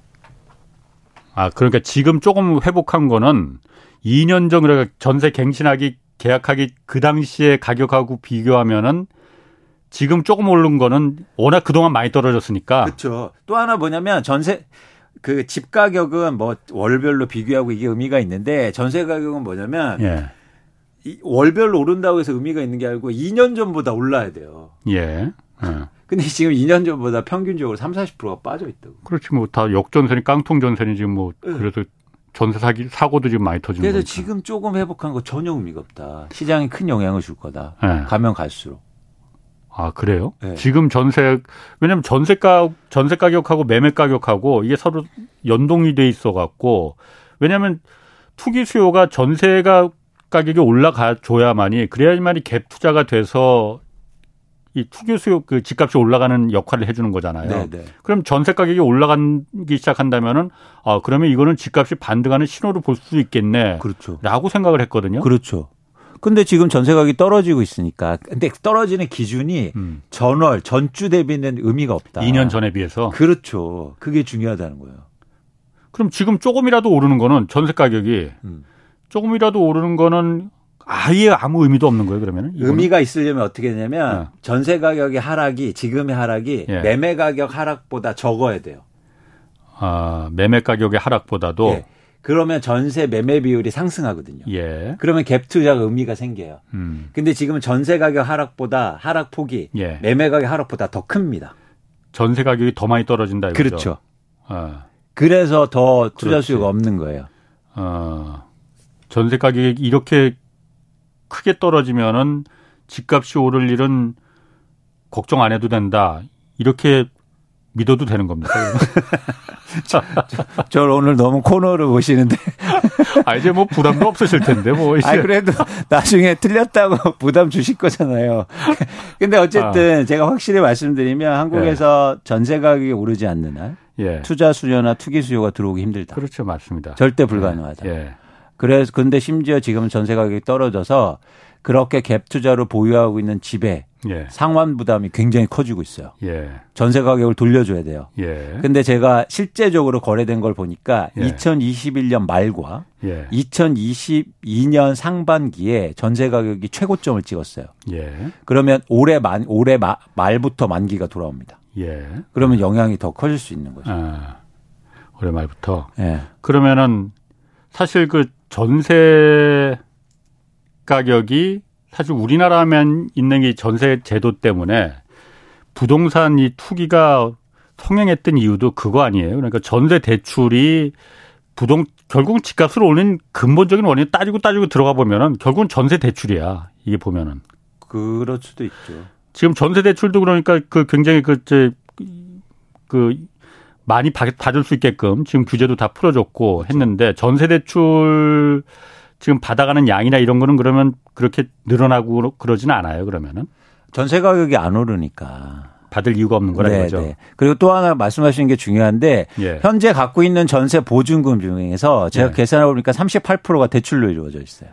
[SPEAKER 1] 아, 그러니까 지금 조금 회복한 거는 2년 전 그러니까 전세 갱신하기 계약하기 그 당시에 가격하고 비교하면은 지금 조금 오른 거는 워낙 그동안 많이 떨어졌으니까.
[SPEAKER 3] 그렇죠. 또 하나 뭐냐면 전세 그 집 가격은 뭐 월별로 비교하고 이게 의미가 있는데 전세 가격은 뭐냐면 예. 월별로 오른다고 해서 의미가 있는 게 아니고 2년 전보다 올라야 돼요.
[SPEAKER 1] 예. 예.
[SPEAKER 3] 근데 지금 2년 전보다 평균적으로 3, 40%가 빠져 있다고.
[SPEAKER 1] 그렇지 뭐 다 역전선이 깡통 전선이 지금 뭐 네. 그래서 전세 사기 사고도 지금 많이 터지는
[SPEAKER 3] 그래서 거니까. 지금 조금 회복한 거 전혀 의미가 없다. 시장이 큰 영향을 줄 거다. 네. 가면 갈수록.
[SPEAKER 1] 아 그래요? 네. 지금 전세 왜냐하면 전세가 전세 가격하고 매매 가격하고 이게 서로 연동이 돼 있어 갖고 왜냐하면 투기 수요가 전세가 가격이 올라가 줘야만이 그래야만이 갭 투자가 돼서 이 투기 수요 그 집값이 올라가는 역할을 해주는 거잖아요. 네네. 네. 그럼 전세 가격이 올라가기 시작한다면은 아 그러면 이거는 집값이 반등하는 신호를 볼수 있겠네.
[SPEAKER 3] 그렇죠.
[SPEAKER 1] 라고 생각을 했거든요.
[SPEAKER 3] 그렇죠. 근데 지금 전세 가격이 떨어지고 있으니까 근데 떨어지는 기준이 음. 전월 전주 대비는 의미가 없다.
[SPEAKER 1] 2년 전에 비해서.
[SPEAKER 3] 그렇죠. 그게 중요하다는 거예요.
[SPEAKER 1] 그럼 지금 조금이라도 오르는 거는 전세 가격이 음. 조금이라도 오르는 거는 아예 아무 의미도 없는 거예요, 그러면?
[SPEAKER 3] 의미가 있으려면 어떻게 되냐면 네. 전세 가격의 하락이 지금의 하락이 예. 매매 가격 하락보다 적어야 돼요.
[SPEAKER 1] 아, 매매 가격의 하락보다도 예.
[SPEAKER 3] 그러면 전세 매매 비율이 상승하거든요. 예. 그러면 갭 투자가 의미가 생겨요. 음. 근데 지금은 전세 가격 하락보다 하락 폭이 예. 매매 가격 하락보다 더 큽니다.
[SPEAKER 1] 전세 가격이 더 많이 떨어진다 이거죠.
[SPEAKER 3] 그렇죠. 아. 그래서 더 투자 그렇지. 수요가 없는 거예요.
[SPEAKER 1] 어. 전세 가격이 이렇게 크게 떨어지면은 집값이 오를 일은 걱정 안 해도 된다. 이렇게 믿어도 되는 겁니까? (laughs)
[SPEAKER 3] 저, 저, 오늘 너무 코너를 보시는데.
[SPEAKER 1] 아, 이제 뭐 부담도 없으실 텐데, 뭐.
[SPEAKER 3] 이제. 아, 그래도 나중에 틀렸다고 (laughs) 부담 주실 거잖아요. 근데 어쨌든 아. 제가 확실히 말씀드리면 한국에서 예. 전세 가격이 오르지 않는 한 예. 투자 수요나 투기 수요가 들어오기 힘들다.
[SPEAKER 1] 그렇죠. 맞습니다.
[SPEAKER 3] 절대 불가능하다. 예. 그래서 근데 심지어 지금 전세 가격이 떨어져서 그렇게 갭 투자로 보유하고 있는 집에 예. 상환 부담이 굉장히 커지고 있어요. 예. 전세 가격을 돌려줘야 돼요. 예. 근데 제가 실제적으로 거래된 걸 보니까 예. 2021년 말과 예. 2022년 상반기에 전세 가격이 최고점을 찍었어요. 예. 그러면 올해 만 올해 마, 말부터 만기가 돌아옵니다. 예. 그러면 영향이 더 커질 수 있는 거죠. 아,
[SPEAKER 1] 올해 말부터. 예. 그러면은 사실 그 전세 가격이 사실 우리나라면 있는 이 전세 제도 때문에 부동산 이 투기가 성행했던 이유도 그거 아니에요. 그러니까 전세 대출이 부동 결국은 집값을 올린 근본적인 원인 따지고 따지고 들어가 보면은 결국은 전세 대출이야. 이게 보면은.
[SPEAKER 3] 그럴 수도 있죠.
[SPEAKER 1] 지금 전세 대출도 그러니까 그 굉장히 그그 그 많이 받을 수 있게끔 지금 규제도 다 풀어줬고. 했는데 전세 대출 지금 받아가는 양이나 이런 거는 그러면 그렇게 늘어나고 그러지는 않아요. 그러면은
[SPEAKER 3] 전세 가격이 안 오르니까
[SPEAKER 1] 받을 이유가 없는 거라 네, 거죠. 네.
[SPEAKER 3] 그리고 또 하나 말씀하시는 게 중요한데 예. 현재 갖고 있는 전세 보증금 중에서 제가 예. 계산해 보니까 38%가 대출로 이루어져 있어요.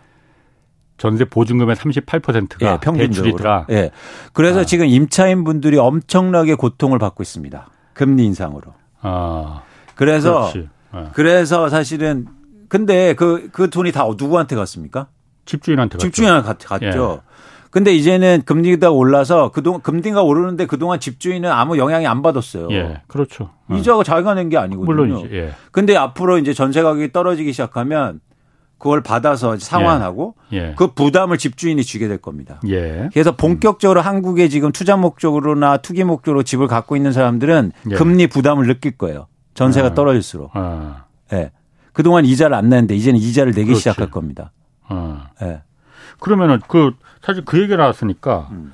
[SPEAKER 1] 전세 보증금의 38%가 예, 평균적으로. 예.
[SPEAKER 3] 그래서 아. 지금 임차인 분들이 엄청나게 고통을 받고 있습니다. 금리 인상으로. 아. 그래서 아. 그래서 사실은 근데 그, 그 돈이 다 누구한테 갔습니까?
[SPEAKER 1] 집주인한테
[SPEAKER 3] 갔죠. 집주인한테 갔죠. 예. 근데 이제는 금리가 올라서 그동안 금리가 오르는데 그동안 집주인은 아무 영향이 안 받았어요.
[SPEAKER 1] 예. 그렇죠.
[SPEAKER 3] 어. 이자가 자기가 낸 게 아니거든요. 물론이지. 예. 근데 앞으로 이제 전세 가격이 떨어지기 시작하면 그걸 받아서 상환하고 예. 예. 그 부담을 집주인이 지게 될 겁니다. 예. 그래서 본격적으로 음. 한국에 지금 투자 목적으로나 투기 목적으로 집을 갖고 있는 사람들은 예. 금리 부담을 느낄 거예요. 전세가 아. 떨어질수록. 아. 예. 그동안 이자를 안 내는데 이제는 이자를 내기 그렇지. 시작할 겁니다. 아.
[SPEAKER 1] 예. 그러면은 그 사실 그 얘기 나왔으니까 음.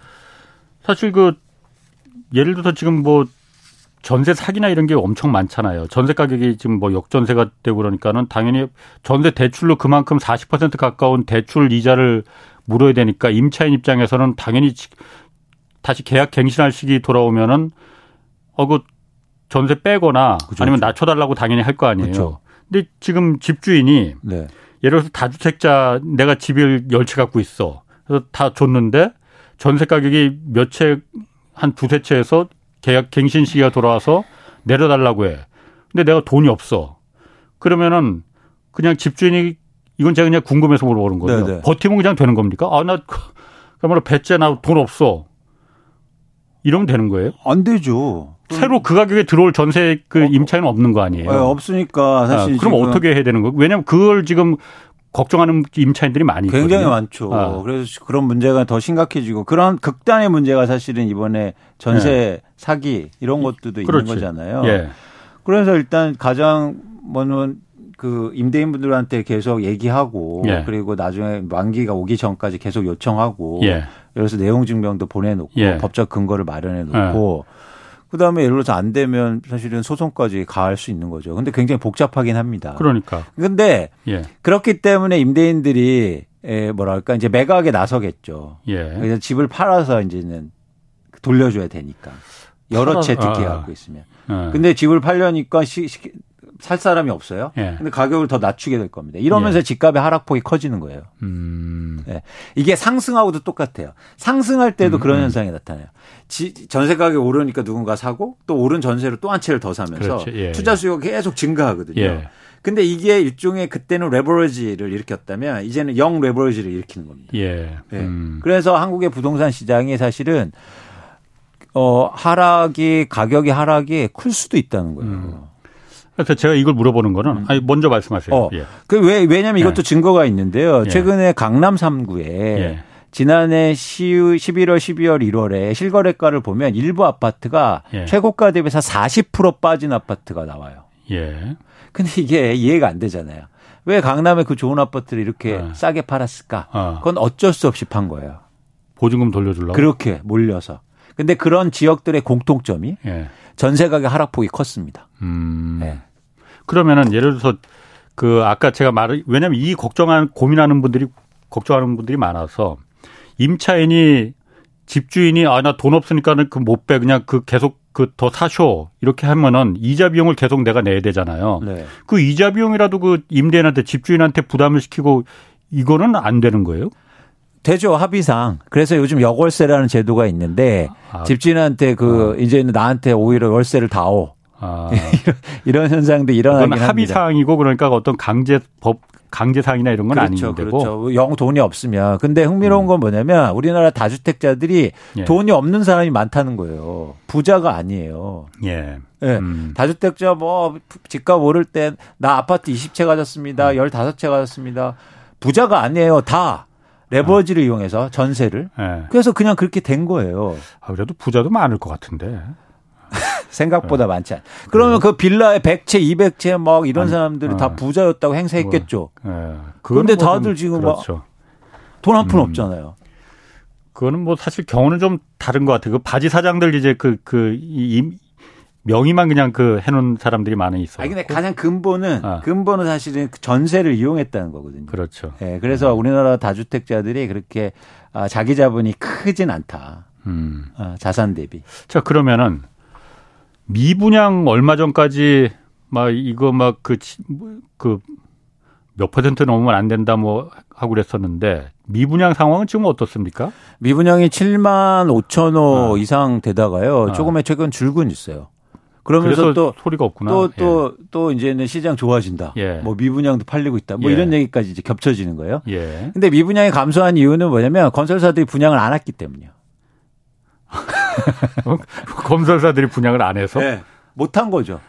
[SPEAKER 1] 사실 그 예를 들어서 지금 뭐 전세 사기나 이런 게 엄청 많잖아요. 전세 가격이 지금 뭐 역전세가 되고 그러니까는 당연히 전세 대출로 그만큼 40% 가까운 대출 이자를 물어야 되니까 임차인 입장에서는 당연히 다시 계약 갱신할 시기 돌아오면은 어그 전세 빼거나 그렇죠. 아니면 낮춰달라고 당연히 할 거 아니에요. 그렇죠. 근데 지금 집주인이 네. 예를 들어서 다주택자 내가 집을 열 채 갖고 있어. 그래서 다 줬는데 전세 가격이 몇 채 한 두세 채에서 계약 갱신 시기가 돌아와서 내려달라고 해. 근데 내가 돈이 없어. 그러면은 그냥 집주인이 이건 제가 그냥 궁금해서 물어보는 거예요. 네네. 버티면 그냥 되는 겁니까? 아, 나, 그러면 배째 나 돈 없어. 이러면 되는 거예요?
[SPEAKER 3] 안 되죠.
[SPEAKER 1] 새로 그 가격에 들어올 전세 그 어, 임차인은 없는 거 아니에요? 네,
[SPEAKER 3] 없으니까 사실.
[SPEAKER 1] 아, 그럼 어떻게 해야 되는 거예요? 왜냐하면 그걸 지금 걱정하는 임차인들이 많이
[SPEAKER 3] 굉장히 있거든요. 많죠. 아. 그래서 그런 문제가 더 심각해지고 그런 극단의 문제가 사실은 이번에 전세 네. 사기 이런 것들도 그렇지. 있는 거잖아요. 예. 그래서 일단 가장 뭐는 그 임대인분들한테 계속 얘기하고 예. 그리고 나중에 만기가 오기 전까지 계속 요청하고 예. 그래서 내용 증명도 보내놓고 예. 법적 근거를 마련해 놓고 예. 그다음에 예를 들어서 안 되면 사실은 소송까지 가할 수 있는 거죠. 근데 굉장히 복잡하긴 합니다.
[SPEAKER 1] 그러니까.
[SPEAKER 3] 근데 예. 그렇기 때문에 임대인들이 에 뭐랄까 이제 매각에 나서겠죠. 예. 그래서 집을 팔아서 이제는 돌려줘야 되니까 여러 채 아. 갖고 있으면. 아. 근데 집을 팔려니까 시, 시, 살 사람이 없어요. 예. 근데 가격을 더 낮추게 될 겁니다. 이러면서 예. 집값의 하락폭이 커지는 거예요. 음. 예. 이게 상승하고도 똑같아요. 상승할 때도 음, 그런 음. 현상이 나타나요. 지, 전세 가격이 오르니까 누군가 사고 또 오른 전세로 또 한 채를 더 사면서 예, 투자 예. 수요가 계속 증가하거든요. 예. 근데 이게 일종의 그때는 레버리지를 일으켰다면 이제는 영 레버리지를 일으키는 겁니다. 예. 음. 그래서 한국의 부동산 시장이 사실은 어 하락이 가격이 하락이 클 수도 있다는 거예요. 음.
[SPEAKER 1] 그래서 제가 이걸 물어보는 거는 음. 아니 먼저 말씀하세요. 어.
[SPEAKER 3] 예. 그왜 왜냐면 이것도 예. 증거가 있는데요. 예. 최근에 강남 3구에 예. 지난해 11월, 12월, 1월에 실거래가를 보면 일부 아파트가 예. 최고가 대비해서 40% 빠진 아파트가 나와요. 예. 근데 이게 이해가 안 되잖아요. 왜 강남에 그 좋은 아파트를 이렇게 어. 싸게 팔았을까? 어. 그건 어쩔 수 없이 판 거예요.
[SPEAKER 1] 보증금 돌려주려고?
[SPEAKER 3] 그렇게 몰려서. 근데 그런 지역들의 공통점이 예. 전세 가격 하락폭이 컸습니다. 음. 네.
[SPEAKER 1] 그러면은 예를 들어서 그 아까 제가 말을 왜냐하면 이 걱정하는 고민하는 분들이 걱정하는 분들이 많아서 임차인이 집주인이 아 나 돈 없으니까는 그 못 빼 그냥 그 계속 그 더 사쇼 이렇게 하면은 이자 비용을 계속 내가 내야 되잖아요. 네. 그 이자 비용이라도 그 임대인한테 집주인한테 부담을 시키고 이거는 안 되는 거예요?
[SPEAKER 3] 되죠 합의상. 그래서 요즘 역월세라는 제도가 있는데 아, 집주인한테 그 아. 이제는 나한테 오히려 월세를 다오. 아. (laughs) 이런 현상도 일어나긴 합니다.
[SPEAKER 1] 합의 사항이고 그러니까 어떤 강제 법 강제 사항이나 이런 건 그렇죠, 아닌데
[SPEAKER 3] 그렇죠. 영 돈이 없으면. 근데 흥미로운 음. 건 뭐냐면 우리나라 다주택자들이 예. 돈이 없는 사람이 많다는 거예요. 부자가 아니에요. 예. 예. 음. 다주택자 뭐 집값 오를 때나 아파트 20채 가졌습니다. 음. 15채 가졌습니다. 부자가 아니에요. 다 레버지를 어. 이용해서 전세를. 예. 그래서 그냥 그렇게 된 거예요.
[SPEAKER 1] 아, 그래도 부자도 많을 것 같은데.
[SPEAKER 3] 생각보다 네. 많지 않. 그러면 그 빌라에 100채, 200채 막 이런 아니, 사람들이 어. 다 부자였다고 행세했겠죠. 뭐, 네. 그런데 뭐 다들 지금 그렇죠. 막 돈 한푼 음. 없잖아요.
[SPEAKER 1] 그거는 뭐 사실 경우는 좀 다른 것 같아요. 그 바지 사장들 이제 그, 그, 이, 명의만 그냥 그 해놓은 사람들이 많이 있어요.
[SPEAKER 3] 아니, 근데 가장 근본은, 아. 근본은 사실은 그 전세를 이용했다는 거거든요.
[SPEAKER 1] 그렇죠.
[SPEAKER 3] 예, 네, 그래서 음. 우리나라 다주택자들이 그렇게 아, 자기 자본이 크진 않다. 음. 아, 자산 대비.
[SPEAKER 1] 자, 그러면은 미분양 얼마 전까지 막 이거 막 그 그 몇 퍼센트 넘으면 안 된다 뭐 하고 그랬었는데 미분양 상황은 지금 어떻습니까?
[SPEAKER 3] 미분양이 7만 5천 호 어. 이상 되다가요. 어. 조금의 최근 줄고 있어요. 그러면서 또
[SPEAKER 1] 소리가 없구나.
[SPEAKER 3] 또 또또 예. 또 이제는 시장 좋아진다. 예. 뭐 미분양도 팔리고 있다. 뭐 예. 이런 얘기까지 이제 겹쳐지는 거예요. 예. 근데 미분양이 감소한 이유는 뭐냐면 건설사들이 분양을 안 했기 때문이요. (laughs)
[SPEAKER 1] 검설사들이 분양을 안 해서 네,
[SPEAKER 3] 못한 거죠.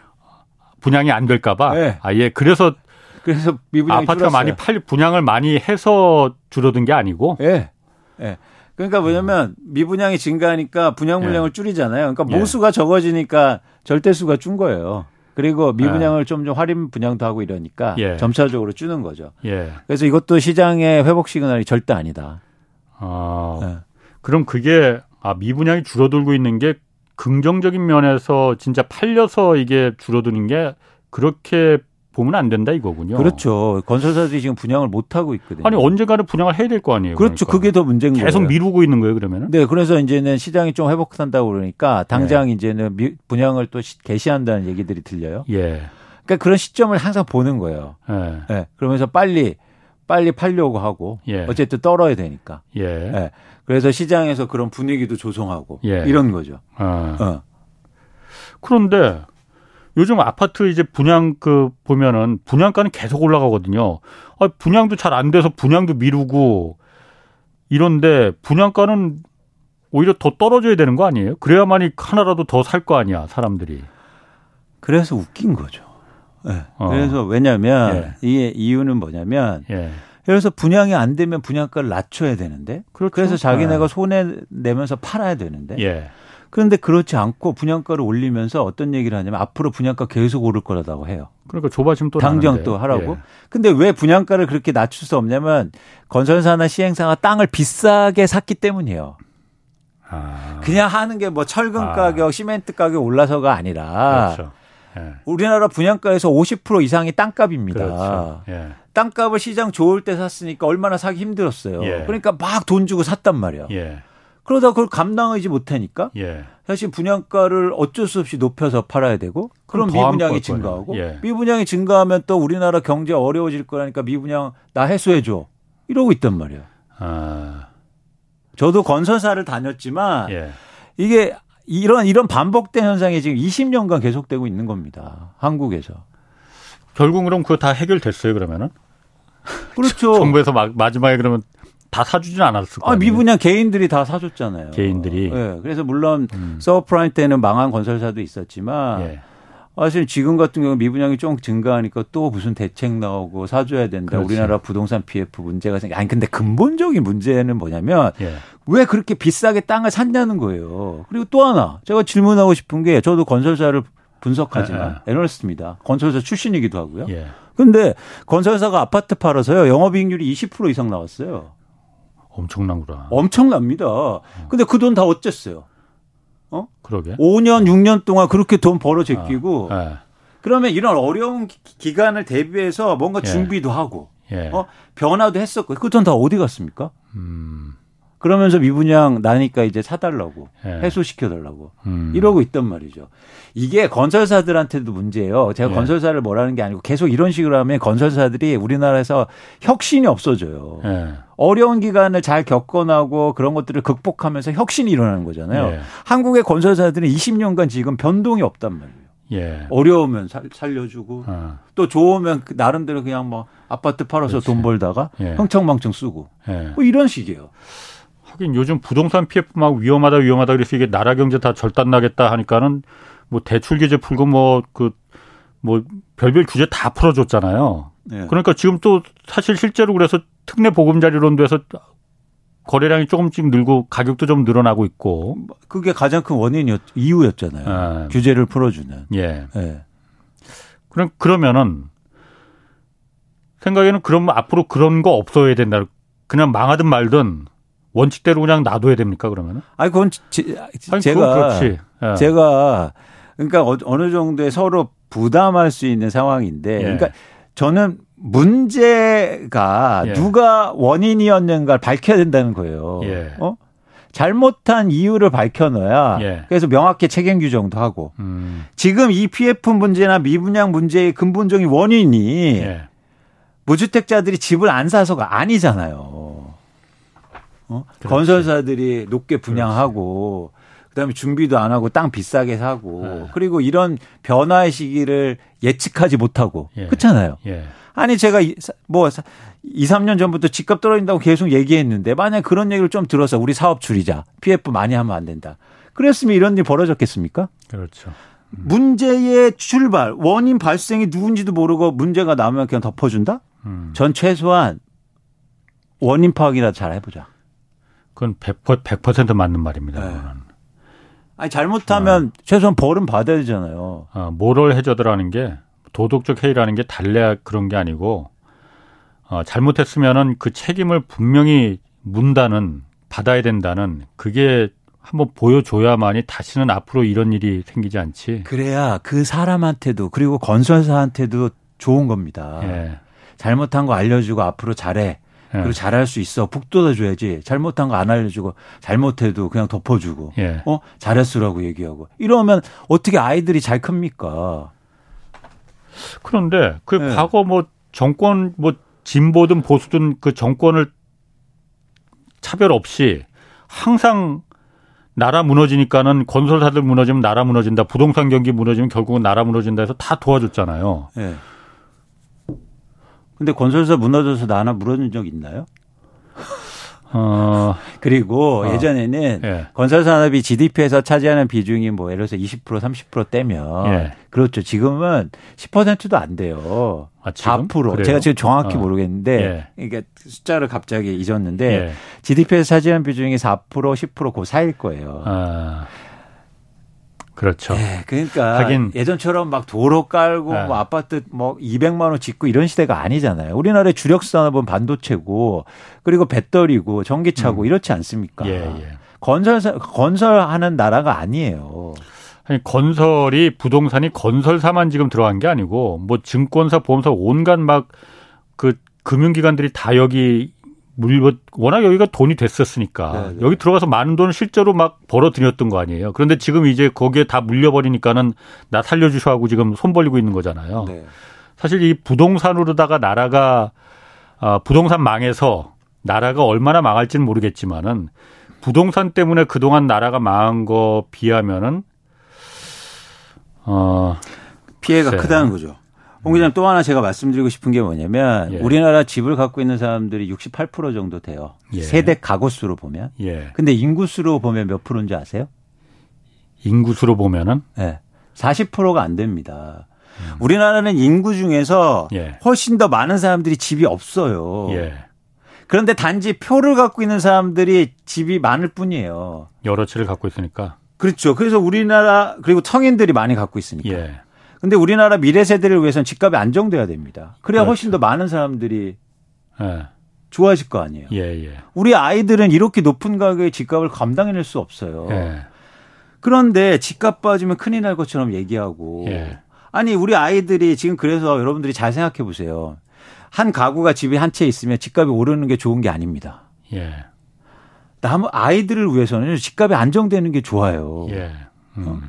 [SPEAKER 1] 분양이 안 될까봐. 네. 아예 그래서 그래서 아파트가 줄었어요. 많이 팔 분양을 많이 해서 줄어든 게 아니고.
[SPEAKER 3] 예. 네. 네. 그러니까 뭐냐면 미분양이 증가하니까 분양 물량을 예. 줄이잖아요. 그러니까 모수가 예. 적어지니까 절대수가 준 거예요. 그리고 미분양을 좀좀 할인 분양도 하고 이러니까 예. 점차적으로 주는 거죠. 예. 그래서 이것도 시장의 회복 시그널이 절대 아니다. 아,
[SPEAKER 1] 네. 그럼 그게 아, 미분양이 줄어들고 있는 게 긍정적인 면에서 진짜 팔려서 이게 줄어드는 게 그렇게 보면 안 된다 이거군요.
[SPEAKER 3] 그렇죠. 건설사들이 지금 분양을 못 하고 있거든요.
[SPEAKER 1] 아니 언젠가는 분양을 해야 될 거 아니에요.
[SPEAKER 3] 그렇죠. 그러니까. 그게 더 문제인
[SPEAKER 1] 거예요. 계속 미루고 있는 거예요, 그러면은?
[SPEAKER 3] 네, 그래서 이제는 시장이 좀 회복한다고 그러니까 당장 네. 이제는 미, 분양을 또 개시한다는 얘기들이 들려요. 예. 그러니까 그런 시점을 항상 보는 거예요. 예. 네. 그러면서 빨리 빨리 팔려고 하고 예. 어쨌든 떨어야 되니까. 예. 예. 그래서 시장에서 그런 분위기도 조성하고 예. 이런 거죠. 아. 어.
[SPEAKER 1] 그런데 요즘 아파트 이제 분양 그 보면은 분양가는 계속 올라가거든요. 아, 분양도 잘 안 돼서 분양도 미루고 이런데 분양가는 오히려 더 떨어져야 되는 거 아니에요? 그래야만이 하나라도 더 살 거 아니야 사람들이.
[SPEAKER 3] 그래서 웃긴 거죠. 네. 어. 그래서 왜냐하면 예. 이 이유는 뭐냐면 예. 그래서 분양이 안 되면 분양가를 낮춰야 되는데 그렇죠. 그래서 자기네가 네. 손해 내면서 팔아야 되는데 예. 그런데 그렇지 않고 분양가를 올리면서 어떤 얘기를 하냐면 앞으로 분양가 계속 오를 거라고 해요.
[SPEAKER 1] 그러니까 조바심 또
[SPEAKER 3] 당장 나는데. 또 하라고. 예. 근데 왜 분양가를 그렇게 낮출 수 없냐면 건설사나 시행사가 땅을 비싸게 샀기 때문이에요. 아. 그냥 하는 게 뭐 철근 아. 가격, 시멘트 가격 올라서가 아니라 그렇죠. 예. 우리나라 분양가에서 50% 이상이 땅값입니다. 그렇죠. 예. 땅값을 시장 좋을 때 샀으니까 얼마나 사기 힘들었어요. 예. 그러니까 막 돈 주고 샀단 말이야. 예. 그러다 그걸 감당하지 못하니까 예. 사실 분양가를 어쩔 수 없이 높여서 팔아야 되고 그럼 미분양이 증가하고 예. 미분양이 증가하면 또 우리나라 경제 어려워질 거라니까 미분양 나 해소해 줘 이러고 있단 말이야. 아. 저도 건설사를 다녔지만 예. 이게 이런 이런 반복된 현상이 지금 20년간 계속되고 있는 겁니다. 한국에서.
[SPEAKER 1] 결국 그럼 그거 다 해결됐어요 그러면은? (laughs)
[SPEAKER 3] 그렇죠. (laughs)
[SPEAKER 1] 정부에서 마, 마지막에 그러면 다 사주진 않았을 거예요. 아,
[SPEAKER 3] 미분양 개인들이 다 사줬잖아요.
[SPEAKER 1] 개인들이.
[SPEAKER 3] 네, 그래서 물론 음. 서브프라임 때는 망한 건설사도 있었지만 예. 사실 지금 같은 경우 미분양이 좀 증가하니까 또 무슨 대책 나오고 사줘야 된다. 그렇지. 우리나라 부동산 PF 문제가 생겨. 아니 근데 근본적인 문제는 뭐냐면 예. 왜 그렇게 비싸게 땅을 샀냐는 거예요. 그리고 또 하나 제가 질문하고 싶은 게 저도 건설사를 분석하지만 예. 애널리스트입니다. 건설사 출신이기도 하고요. 예. 근데 건설사가 아파트 팔아서요 영업이익률이 20% 이상 나왔어요.
[SPEAKER 1] 엄청난구나.
[SPEAKER 3] 엄청납니다. 근데 그 돈 다 어쨌어요?
[SPEAKER 1] 어? 그러게.
[SPEAKER 3] 5년, 6년 동안 그렇게 돈 벌어 제끼고 아, 네. 그러면 이런 어려운 기 간을 대비해서 뭔가 예. 준비도 하고 예. 어? 변화도 했었고 그 돈 다 어디 갔습니까? 음. 그러면서 미분양 나니까 이제 사달라고 예. 해소시켜달라고 음. 이러고 있단 말이죠. 이게 건설사들한테도 문제예요. 제가 예. 건설사를 뭐라는 게 아니고 계속 이런 식으로 하면 건설사들이 우리나라에서 혁신이 없어져요. 예. 어려운 기간을 잘 겪어나고 그런 것들을 극복하면서 혁신이 일어나는 거잖아요. 예. 한국의 건설사들은 20년간 지금 변동이 없단 말이에요. 예. 어려우면 살, 살려주고 어. 또 좋으면 그 나름대로 그냥 뭐 아파트 팔아서 그렇지. 돈 벌다가 예. 흥청망청 쓰고 뭐 이런 식이에요.
[SPEAKER 1] 하긴 요즘 부동산 PF 막 위험하다 위험하다 그래서 이게 나라 경제 다 절단 나겠다 하니까는 뭐 대출 규제 풀고 뭐 그뭐 그 별별 규제 다 풀어줬잖아요. 네. 그러니까 지금 또 사실 실제로 그래서 특례 보금자리론도 해서 거래량이 조금씩 늘고 가격도 좀 늘어나고 있고
[SPEAKER 3] 그게 가장 큰 원인이었 이유였잖아요. 아. 규제를 풀어주는.
[SPEAKER 1] 예. 예. 그럼 그러면은 생각에는 그럼 앞으로 그런 거 없어야 된다. 그냥 망하든 말든 원칙대로 그냥 놔둬야 됩니까 그러면은?
[SPEAKER 3] 아니 그건 지, 아니, 제가 예. 제가 그러니까 어, 어느 정도의 서로 부담할 수 있는 상황인데 예. 그러니까 저는 문제가 예. 누가 원인이었는가를 밝혀야 된다는 거예요. 예. 어? 잘못한 이유를 밝혀놔야 예. 그래서 명확히 책임 규정도 하고 음. 지금 EPF 문제나 미분양 문제의 근본적인 원인이 예. 무주택자들이 집을 안 사서가 아니잖아요. 어? 건설사들이 높게 분양하고 그렇지. 그다음에 준비도 안 하고 땅 비싸게 사고 네. 그리고 이런 변화의 시기를 예측하지 못하고 예. 그렇잖아요. 예. 아니 제가 뭐 2, 3년 전부터 집값 떨어진다고 계속 얘기했는데 만약 그런 얘기를 좀 들어서 우리 사업 줄이자. PF 많이 하면 안 된다. 그랬으면 이런 일이 벌어졌겠습니까?
[SPEAKER 1] 그렇죠.
[SPEAKER 3] 음. 문제의 출발, 원인 발생이 누군지도 모르고 문제가 나오면 그냥 덮어준다? 음. 전 최소한 원인 파악이라도 잘 해보자.
[SPEAKER 1] 그건 100%, 100% 맞는 말입니다. 네.
[SPEAKER 3] 아니 잘못하면 어. 최소한 벌은 받아야 되잖아요.
[SPEAKER 1] 어, 모럴 해저드라는 게 도덕적 해이라는 게 달래야 그런 게 아니고 어, 잘못했으면은 그 책임을 분명히 문다는 받아야 된다는 그게 한번 보여줘야만이 다시는 앞으로 이런 일이 생기지 않지.
[SPEAKER 3] 그래야 그 사람한테도 그리고 건설사한테도 좋은 겁니다. 예. 잘못한 거 알려주고 앞으로 잘해. 예. 그리고 잘할 수 있어. 북돋아 줘야지. 잘못한 거 안 알려주고 잘못해도 그냥 덮어주고 예. 어 잘했으라고 얘기하고 이러면 어떻게 아이들이 잘 큽니까?
[SPEAKER 1] 그런데 그 예. 과거 뭐 정권 뭐 진보든 보수든 그 정권을 차별 없이 항상 나라 무너지니까는 건설사들 무너지면 나라 무너진다. 부동산 경기 무너지면 결국은 나라 무너진다 해서 다 도와줬잖아요. 예.
[SPEAKER 3] 근데 건설사 무너져서 나 하나 무너진 적 있나요? (laughs) 어. 그리고 어. 예전에는 예. 건설 산업이 GDP에서 차지하는 비중이 뭐 예를 들어서 20% 30% 떼면 예. 그렇죠. 지금은 10%도 안 돼요. 아, 4%. 그래요? 제가 지금 정확히 어. 모르겠는데 예. 이게 숫자를 갑자기 잊었는데 예. GDP에서 차지하는 비중이 4% 10%그 사이일 거예요. 아.
[SPEAKER 1] 그렇죠.
[SPEAKER 3] 네, 그러니까 하긴 예전처럼 막 도로 깔고 네. 뭐 아파트 뭐 200만 원 짓고 이런 시대가 아니잖아요. 우리나라의 주력 산업은 반도체고 그리고 배터리고 전기차고 음. 이렇지 않습니까? 예, 예. 건설 건설하는 나라가 아니에요.
[SPEAKER 1] 아니 건설이 부동산이 건설사만 지금 들어간 게 아니고 뭐 증권사, 보험사 온갖 막 그 금융기관들이 다 여기 물 워낙 여기가 돈이 됐었으니까 네네. 네. 여기 들어가서 많은 돈을 실제로 막 벌어들였던 거 아니에요. 그런데 지금 이제 거기에 다 물려버리니까는 나 살려주셔 하고 지금 손 벌리고 있는 거잖아요. 네. 사실 이 부동산으로다가 나라가 아, 부동산 망해서 나라가 얼마나 망할지는 모르겠지만은 부동산 때문에 그동안 나라가 망한 거 비하면은
[SPEAKER 3] 어 피해가 글쎄. 크다는 거죠. 홍 기자님 또 하나 제가 말씀드리고 싶은 게 뭐냐면 예. 우리나라 집을 갖고 있는 사람들이 68% 정도 돼요. 예. 세대 가구 수로 보면. 예. 근데 인구 수로 보면 몇 프로인지 아세요?
[SPEAKER 1] 인구 수로 보면은
[SPEAKER 3] 네. 40%가 안 됩니다. 음. 우리나라는 인구 중에서 예. 훨씬 더 많은 사람들이 집이 없어요. 예. 그런데 단지 표를 갖고 있는 사람들이 집이 많을 뿐이에요.
[SPEAKER 1] 여러 채를 갖고 있으니까.
[SPEAKER 3] 그렇죠. 그래서 우리나라 그리고 성인들이 많이 갖고 있으니까. 예. 근데 우리나라 미래 세대를 위해서는 집값이 안정돼야 됩니다. 그래야 그렇죠. 훨씬 더 많은 사람들이 예. 좋아질 거 아니에요. 예, 예. 우리 아이들은 이렇게 높은 가격의 집값을 감당해낼 수 없어요. 예. 그런데 집값 빠지면 큰일 날 것처럼 얘기하고 예. 아니 우리 아이들이 지금 그래서 여러분들이 잘 생각해 보세요. 한 가구가 집에 한채 있으면 집값이 오르는 게 좋은 게 아닙니다. 예. 남 아이들을 위해서는 집값이 안정되는 게 좋아요. 예. 음. 어?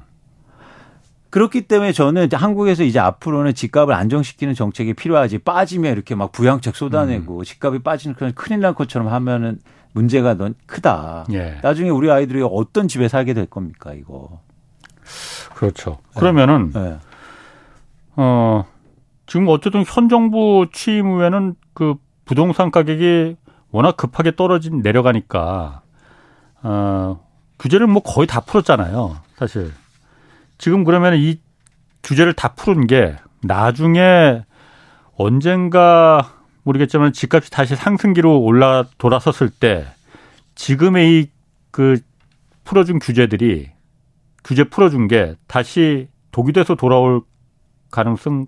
[SPEAKER 3] 그렇기 때문에 저는 한국에서 이제 앞으로는 집값을 안정시키는 정책이 필요하지 빠지면 이렇게 막 부양책 쏟아내고 음. 집값이 빠지는 그런 큰일 날 것처럼 하면은 문제가 넌 크다. 예. 나중에 우리 아이들이 어떤 집에 살게 될 겁니까 이거.
[SPEAKER 1] 그렇죠. 네. 그러면은 네. 어 지금 어쨌든 현 정부 취임 후에는 그 부동산 가격이 워낙 급하게 떨어진 내려가니까 어 규제를 뭐 거의 다 풀었잖아요. 사실. 지금 그러면 이 규제를 다 푸는 게 나중에 언젠가 모르겠지만 집값이 다시 상승기로 올라 돌아섰을 때 지금의 이 그 풀어준 규제들이 규제 풀어준 게 다시 독이 돼서 돌아올 가능성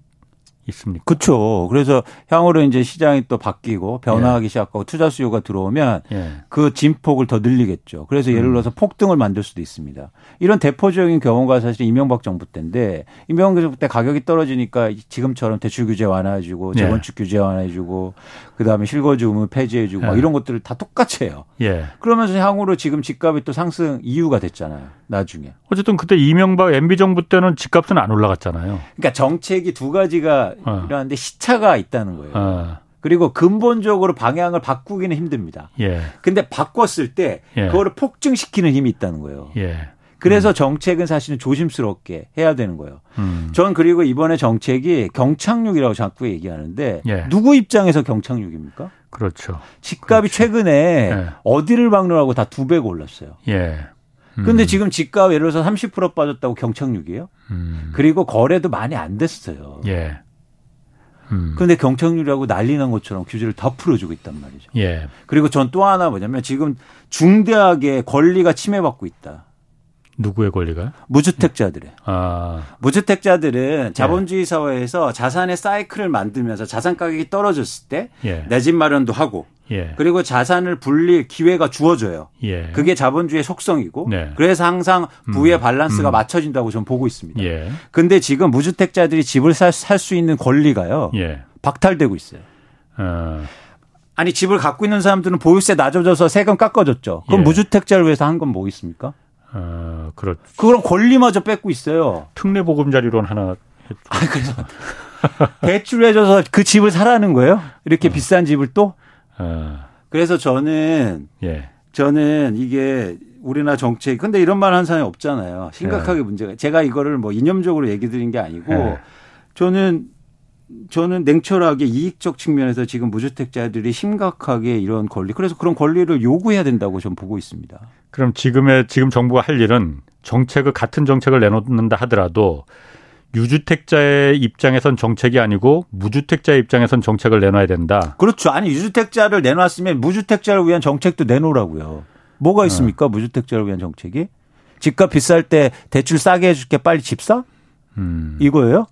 [SPEAKER 1] 있습니까?
[SPEAKER 3] 그렇죠. 그래서 향후로 이제 시장이 또 바뀌고 변화하기 예. 시작하고 투자 수요가 들어오면 예. 그 진폭을 더 늘리겠죠. 그래서 예를 음. 들어서 음. 폭등을 만들 수도 있습니다. 이런 대표적인 경우가 사실 이명박 정부 때인데 이명박 정부 때 가격이 떨어지니까 지금처럼 대출 규제 완화해주고 예. 재건축 예. 규제 완화해주고 그다음에 실거주 의무 폐지해주고 막 예. 이런 것들을 다 똑같이 해요. 예. 그러면서 향후로 지금 집값이 또 상승 이유가 됐잖아요. 나중에.
[SPEAKER 1] 어쨌든 그때 이명박 MB 정부 때는 집값은 안 올라갔잖아요.
[SPEAKER 3] 그러니까 정책이 두 가지가 어. 이러한데 시차가 있다는 거예요. 어. 그리고 근본적으로 방향을 바꾸기는 힘듭니다. 예. 근데 바꿨을 때 예. 그거를 폭증시키는 힘이 있다는 거예요. 예. 그래서 음. 정책은 사실은 조심스럽게 해야 되는 거예요. 음. 전 그리고 이번에 정책이 경착륙이라고 자꾸 얘기하는데 예. 누구 입장에서 경착륙입니까?
[SPEAKER 1] 그렇죠.
[SPEAKER 3] 집값이 그렇죠. 최근에 예. 어디를 막론하고 다 두 배가 올랐어요. 예. 음. 근데 지금 집값 예를 들어서 30% 빠졌다고 경착륙이에요. 음. 그리고 거래도 많이 안 됐어요. 예. 음. 그런데 경착률이라고 난리 난 것처럼 규제를 더 풀어주고 있단 말이죠. 예. 그리고 전 또 하나 뭐냐면 지금 중대하게 권리가 침해받고 있다.
[SPEAKER 1] 누구의 권리가?
[SPEAKER 3] 무주택자들의. 아. 무주택자들은 자본주의 사회에서 자산의 사이클을 만들면서 자산 가격이 떨어졌을 때 내집 예. 마련도 하고 예. 그리고 자산을 불릴 기회가 주어져요. 예. 그게 자본주의의 속성이고 네. 그래서 항상 부의 음. 밸런스가 음. 맞춰진다고 저는 보고 있습니다. 예. 근데 지금 무주택자들이 집을 살 수 있는 권리가요. 예. 박탈되고 있어요. 어. 아니 집을 갖고 있는 사람들은 보유세 낮아져서 세금 깎아줬죠. 그럼 예. 무주택자를 위해서 한 건뭐 있습니까? 어, 그렇. 그런 권리마저 뺏고 있어요.
[SPEAKER 1] 특례 보금자리론 하나.
[SPEAKER 3] 아, 그래서 (laughs) 대출해줘서 그 집을 사라는 거예요? 이렇게 어. 비싼 집을 또? 어. 그래서 저는 예. 저는 이게 우리나라 정책 근데 이런 말 하는 사람이 없잖아요. 심각하게 예. 문제가 제가 이거를 뭐 이념적으로 얘기 드린 게 아니고 예. 저는 저는 냉철하게 이익적 측면에서 지금 무주택자들이 심각하게 이런 권리 그래서 그런 권리를 요구해야 된다고 저는 보고 있습니다.
[SPEAKER 1] 그럼 지금의 지금 정부가 할 일은 정책을 같은 정책을 내놓는다 하더라도 유주택자의 입장에선 정책이 아니고 무주택자의 입장에선 정책을 내놔야 된다.
[SPEAKER 3] 그렇죠. 아니 유주택자를 내놨으면 무주택자를 위한 정책도 내놓으라고요. 뭐가 있습니까? 어. 무주택자를 위한 정책이? 집값 비쌀 때 대출 싸게 해줄게 빨리 집 사? 음. 이거예요?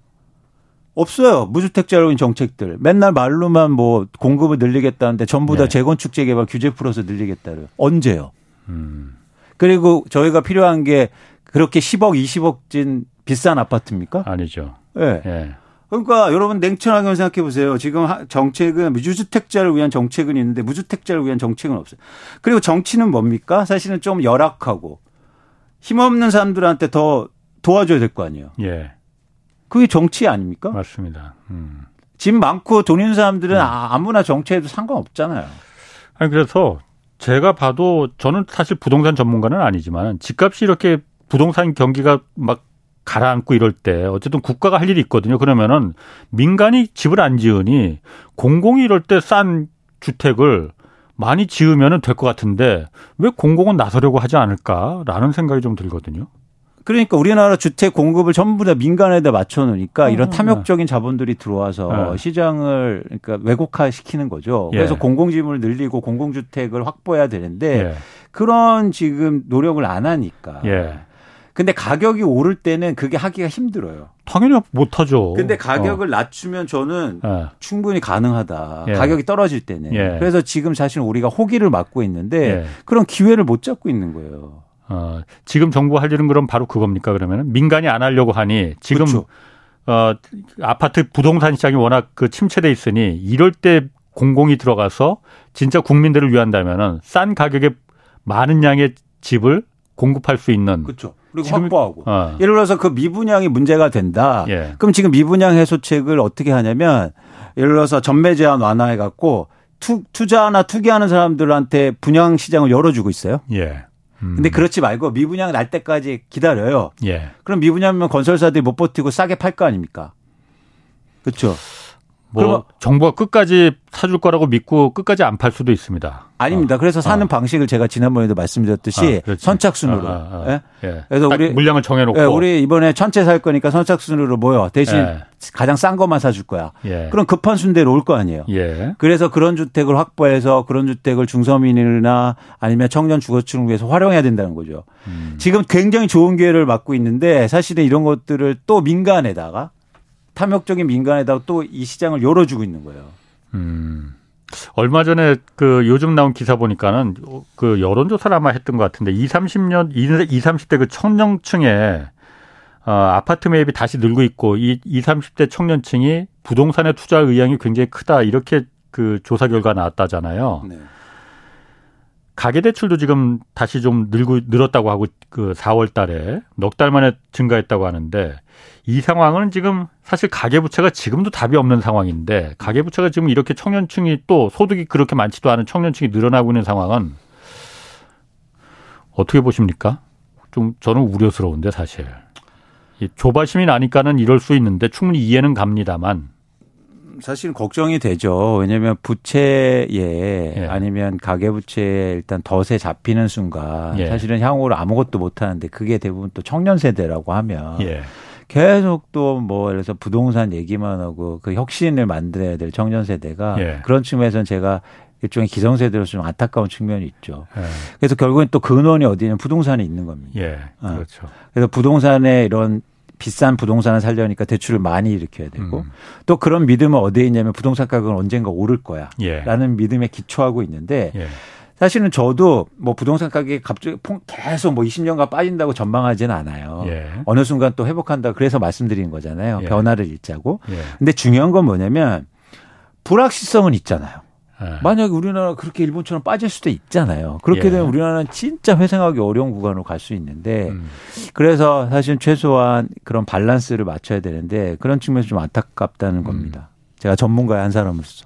[SPEAKER 3] 없어요. 무주택자를 위한 정책들. 맨날 말로만 뭐 공급을 늘리겠다는데 전부 다 네. 재건축 재개발 규제 풀어서 늘리겠다를. 언제요? 음. 그리고 저희가 필요한 게 그렇게 10억, 20억 진 비싼 아파트입니까?
[SPEAKER 1] 아니죠.
[SPEAKER 3] 네. 예. 그러니까 여러분 냉철하게 생각해 보세요. 지금 정책은 무주택자를 위한 정책은 있는데 무주택자를 위한 정책은 없어요. 그리고 정치는 뭡니까? 사실은 좀 열악하고 힘없는 사람들한테 더 도와줘야 될 거 아니에요.
[SPEAKER 1] 예.
[SPEAKER 3] 그게 정치 아닙니까?
[SPEAKER 1] 맞습니다. 음.
[SPEAKER 3] 집 많고 돈 있는 사람들은 음. 아무나 정치해도 상관없잖아요.
[SPEAKER 1] 아니 그래서 제가 봐도 저는 사실 부동산 전문가는 아니지만 집값이 이렇게 부동산 경기가 막 가라앉고 이럴 때 어쨌든 국가가 할 일이 있거든요. 그러면은 민간이 집을 안 지으니 공공이 이럴 때 싼 주택을 많이 지으면 은 될 것 같은데 왜 공공은 나서려고 하지 않을까라는 생각이 좀 들거든요.
[SPEAKER 3] 그러니까 우리나라 주택 공급을 전부 다 민간에다 맞춰 놓으니까 이런 어, 탐욕적인 자본들이 들어와서 네. 시장을 그러니까 왜곡화 시키는 거죠. 예. 그래서 공공지분을 늘리고 공공주택을 확보해야 되는데 예. 그런 지금 노력을 안 하니까.
[SPEAKER 1] 예.
[SPEAKER 3] 근데 가격이 오를 때는 그게 하기가 힘들어요.
[SPEAKER 1] 당연히 못하죠.
[SPEAKER 3] 근데 가격을 어. 낮추면 저는 예. 충분히 가능하다. 예. 가격이 떨어질 때는. 예. 그래서 지금 사실 우리가 호기를 맞고 있는데 예. 그런 기회를 못 잡고 있는 거예요.
[SPEAKER 1] 어, 지금 정부 할 일은 그럼 바로 그겁니까 그러면 민간이 안 하려고 하니 지금 그렇죠. 어, 아파트 부동산 시장이 워낙 그 침체돼 있으니 이럴 때 공공이 들어가서 진짜 국민들을 위한다면은 싼 가격에 많은 양의 집을 공급할 수 있는
[SPEAKER 3] 그렇죠. 그리고 지금, 확보하고 어. 예를 들어서 그 미분양이 문제가 된다. 예. 그럼 지금 미분양 해소책을 어떻게 하냐면 예를 들어서 전매 제한 완화해 갖고 투, 투자나 투기하는 사람들한테 분양 시장을 열어주고 있어요.
[SPEAKER 1] 예.
[SPEAKER 3] 음. 근데 그렇지 말고 미분양 날 때까지 기다려요.
[SPEAKER 1] 예.
[SPEAKER 3] 그럼 미분양나면 건설사들이 못 버티고 싸게 팔 거 아닙니까? 그렇죠.
[SPEAKER 1] 뭐 정부가 끝까지 사줄 거라고 믿고 끝까지 안 팔 수도 있습니다.
[SPEAKER 3] 아닙니다. 그래서 사는 어. 방식을 제가 지난번에도 말씀드렸듯이 아, 선착순으로. 아, 아, 아.
[SPEAKER 1] 예? 예. 그래서 우리 물량을 정해놓고
[SPEAKER 3] 예, 우리 이번에 천채 살 거니까 선착순으로 모여 대신 예. 가장 싼 것만 사줄 거야.
[SPEAKER 1] 예.
[SPEAKER 3] 그럼 급한 순대로 올 거 아니에요.
[SPEAKER 1] 예.
[SPEAKER 3] 그래서 그런 주택을 확보해서 그런 주택을 중서민이나 아니면 청년 주거층을 위해서 활용해야 된다는 거죠. 음. 지금 굉장히 좋은 기회를 맞고 있는데 사실은 이런 것들을 또 민간에다가 탐욕적인 민간에다가 또 이 시장을 열어주고 있는 거예요.
[SPEAKER 1] 음. 얼마 전에 그 요즘 나온 기사 보니까는 그 여론조사를 아마 했던 것 같은데 20, 30년, 20, 30대 그 청년층에 어, 아파트 매입이 다시 늘고 있고 이 20, 30대 청년층이 부동산에 투자할 의향이 굉장히 크다 이렇게 그 조사 결과 나왔다잖아요. 네. 가계 대출도 지금 다시 좀 늘고 늘었다고 하고 그 4월 달에 넉 달 만에 증가했다고 하는데 이 상황은 지금 사실 가계 부채가 지금도 답이 없는 상황인데 가계 부채가 지금 이렇게 청년층이 또 소득이 그렇게 많지도 않은 청년층이 늘어나고 있는 상황은 어떻게 보십니까? 좀 저는 우려스러운데 사실 조바심이 나니까는 이럴 수 있는데 충분히 이해는 갑니다만
[SPEAKER 3] 사실 걱정이 되죠. 왜냐하면 부채에 예. 아니면 가계부채에 일단 덫에 잡히는 순간 예. 사실은 향후로 아무것도 못 하는데 그게 대부분 또 청년 세대라고 하면
[SPEAKER 1] 예.
[SPEAKER 3] 계속 또 뭐 예를 들어서 부동산 얘기만 하고 그 혁신을 만들어야 될 청년 세대가
[SPEAKER 1] 예.
[SPEAKER 3] 그런 측면에서는 제가 일종의 기성세대로서 좀 안타까운 측면이 있죠. 예. 그래서 결국엔 또 근원이 어디냐면 부동산에 있는 겁니다.
[SPEAKER 1] 예, 어. 그렇죠. 어.
[SPEAKER 3] 그래서 부동산에 이런 비싼 부동산을 살려니까 대출을 많이 일으켜야 되고 음. 또 그런 믿음은 어디에 있냐면 부동산 가격은 언젠가 오를 거야.
[SPEAKER 1] 예.
[SPEAKER 3] 라는 믿음에 기초하고 있는데 예. 사실은 저도 뭐 부동산 가격이 갑자기 계속 뭐 20년간 빠진다고 전망하지는 않아요.
[SPEAKER 1] 예.
[SPEAKER 3] 어느 순간 또 회복한다. 그래서 말씀드린 거잖아요.
[SPEAKER 1] 예.
[SPEAKER 3] 변화를 읽자고.
[SPEAKER 1] 예.
[SPEAKER 3] 근데 중요한 건 뭐냐면 불확실성은 있잖아요. 네. 만약에 우리나라 그렇게 일본처럼 빠질 수도 있잖아요. 그렇게 예. 되면 우리나라는 진짜 회생하기 어려운 구간으로 갈 수 있는데 음. 그래서 사실 최소한 그런 밸런스를 맞춰야 되는데 그런 측면에서 좀 안타깝다는 겁니다. 음. 제가 전문가의 한 사람으로서.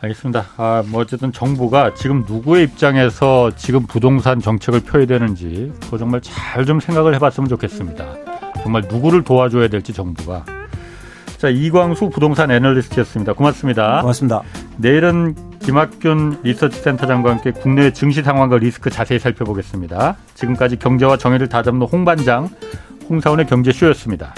[SPEAKER 1] 알겠습니다. 아, 뭐 어쨌든 정부가 지금 누구의 입장에서 지금 부동산 정책을 펴야 되는지 그거 정말 잘 좀 생각을 해봤으면 좋겠습니다. 정말 누구를 도와줘야 될지 정부가 자, 이광수 부동산 애널리스트였습니다. 고맙습니다.
[SPEAKER 3] 고맙습니다.
[SPEAKER 1] 내일은 김학균 리서치 센터장과 함께 국내 증시 상황과 리스크 자세히 살펴보겠습니다. 지금까지 경제와 정의를 다잡는 홍반장, 홍사원의 경제쇼였습니다.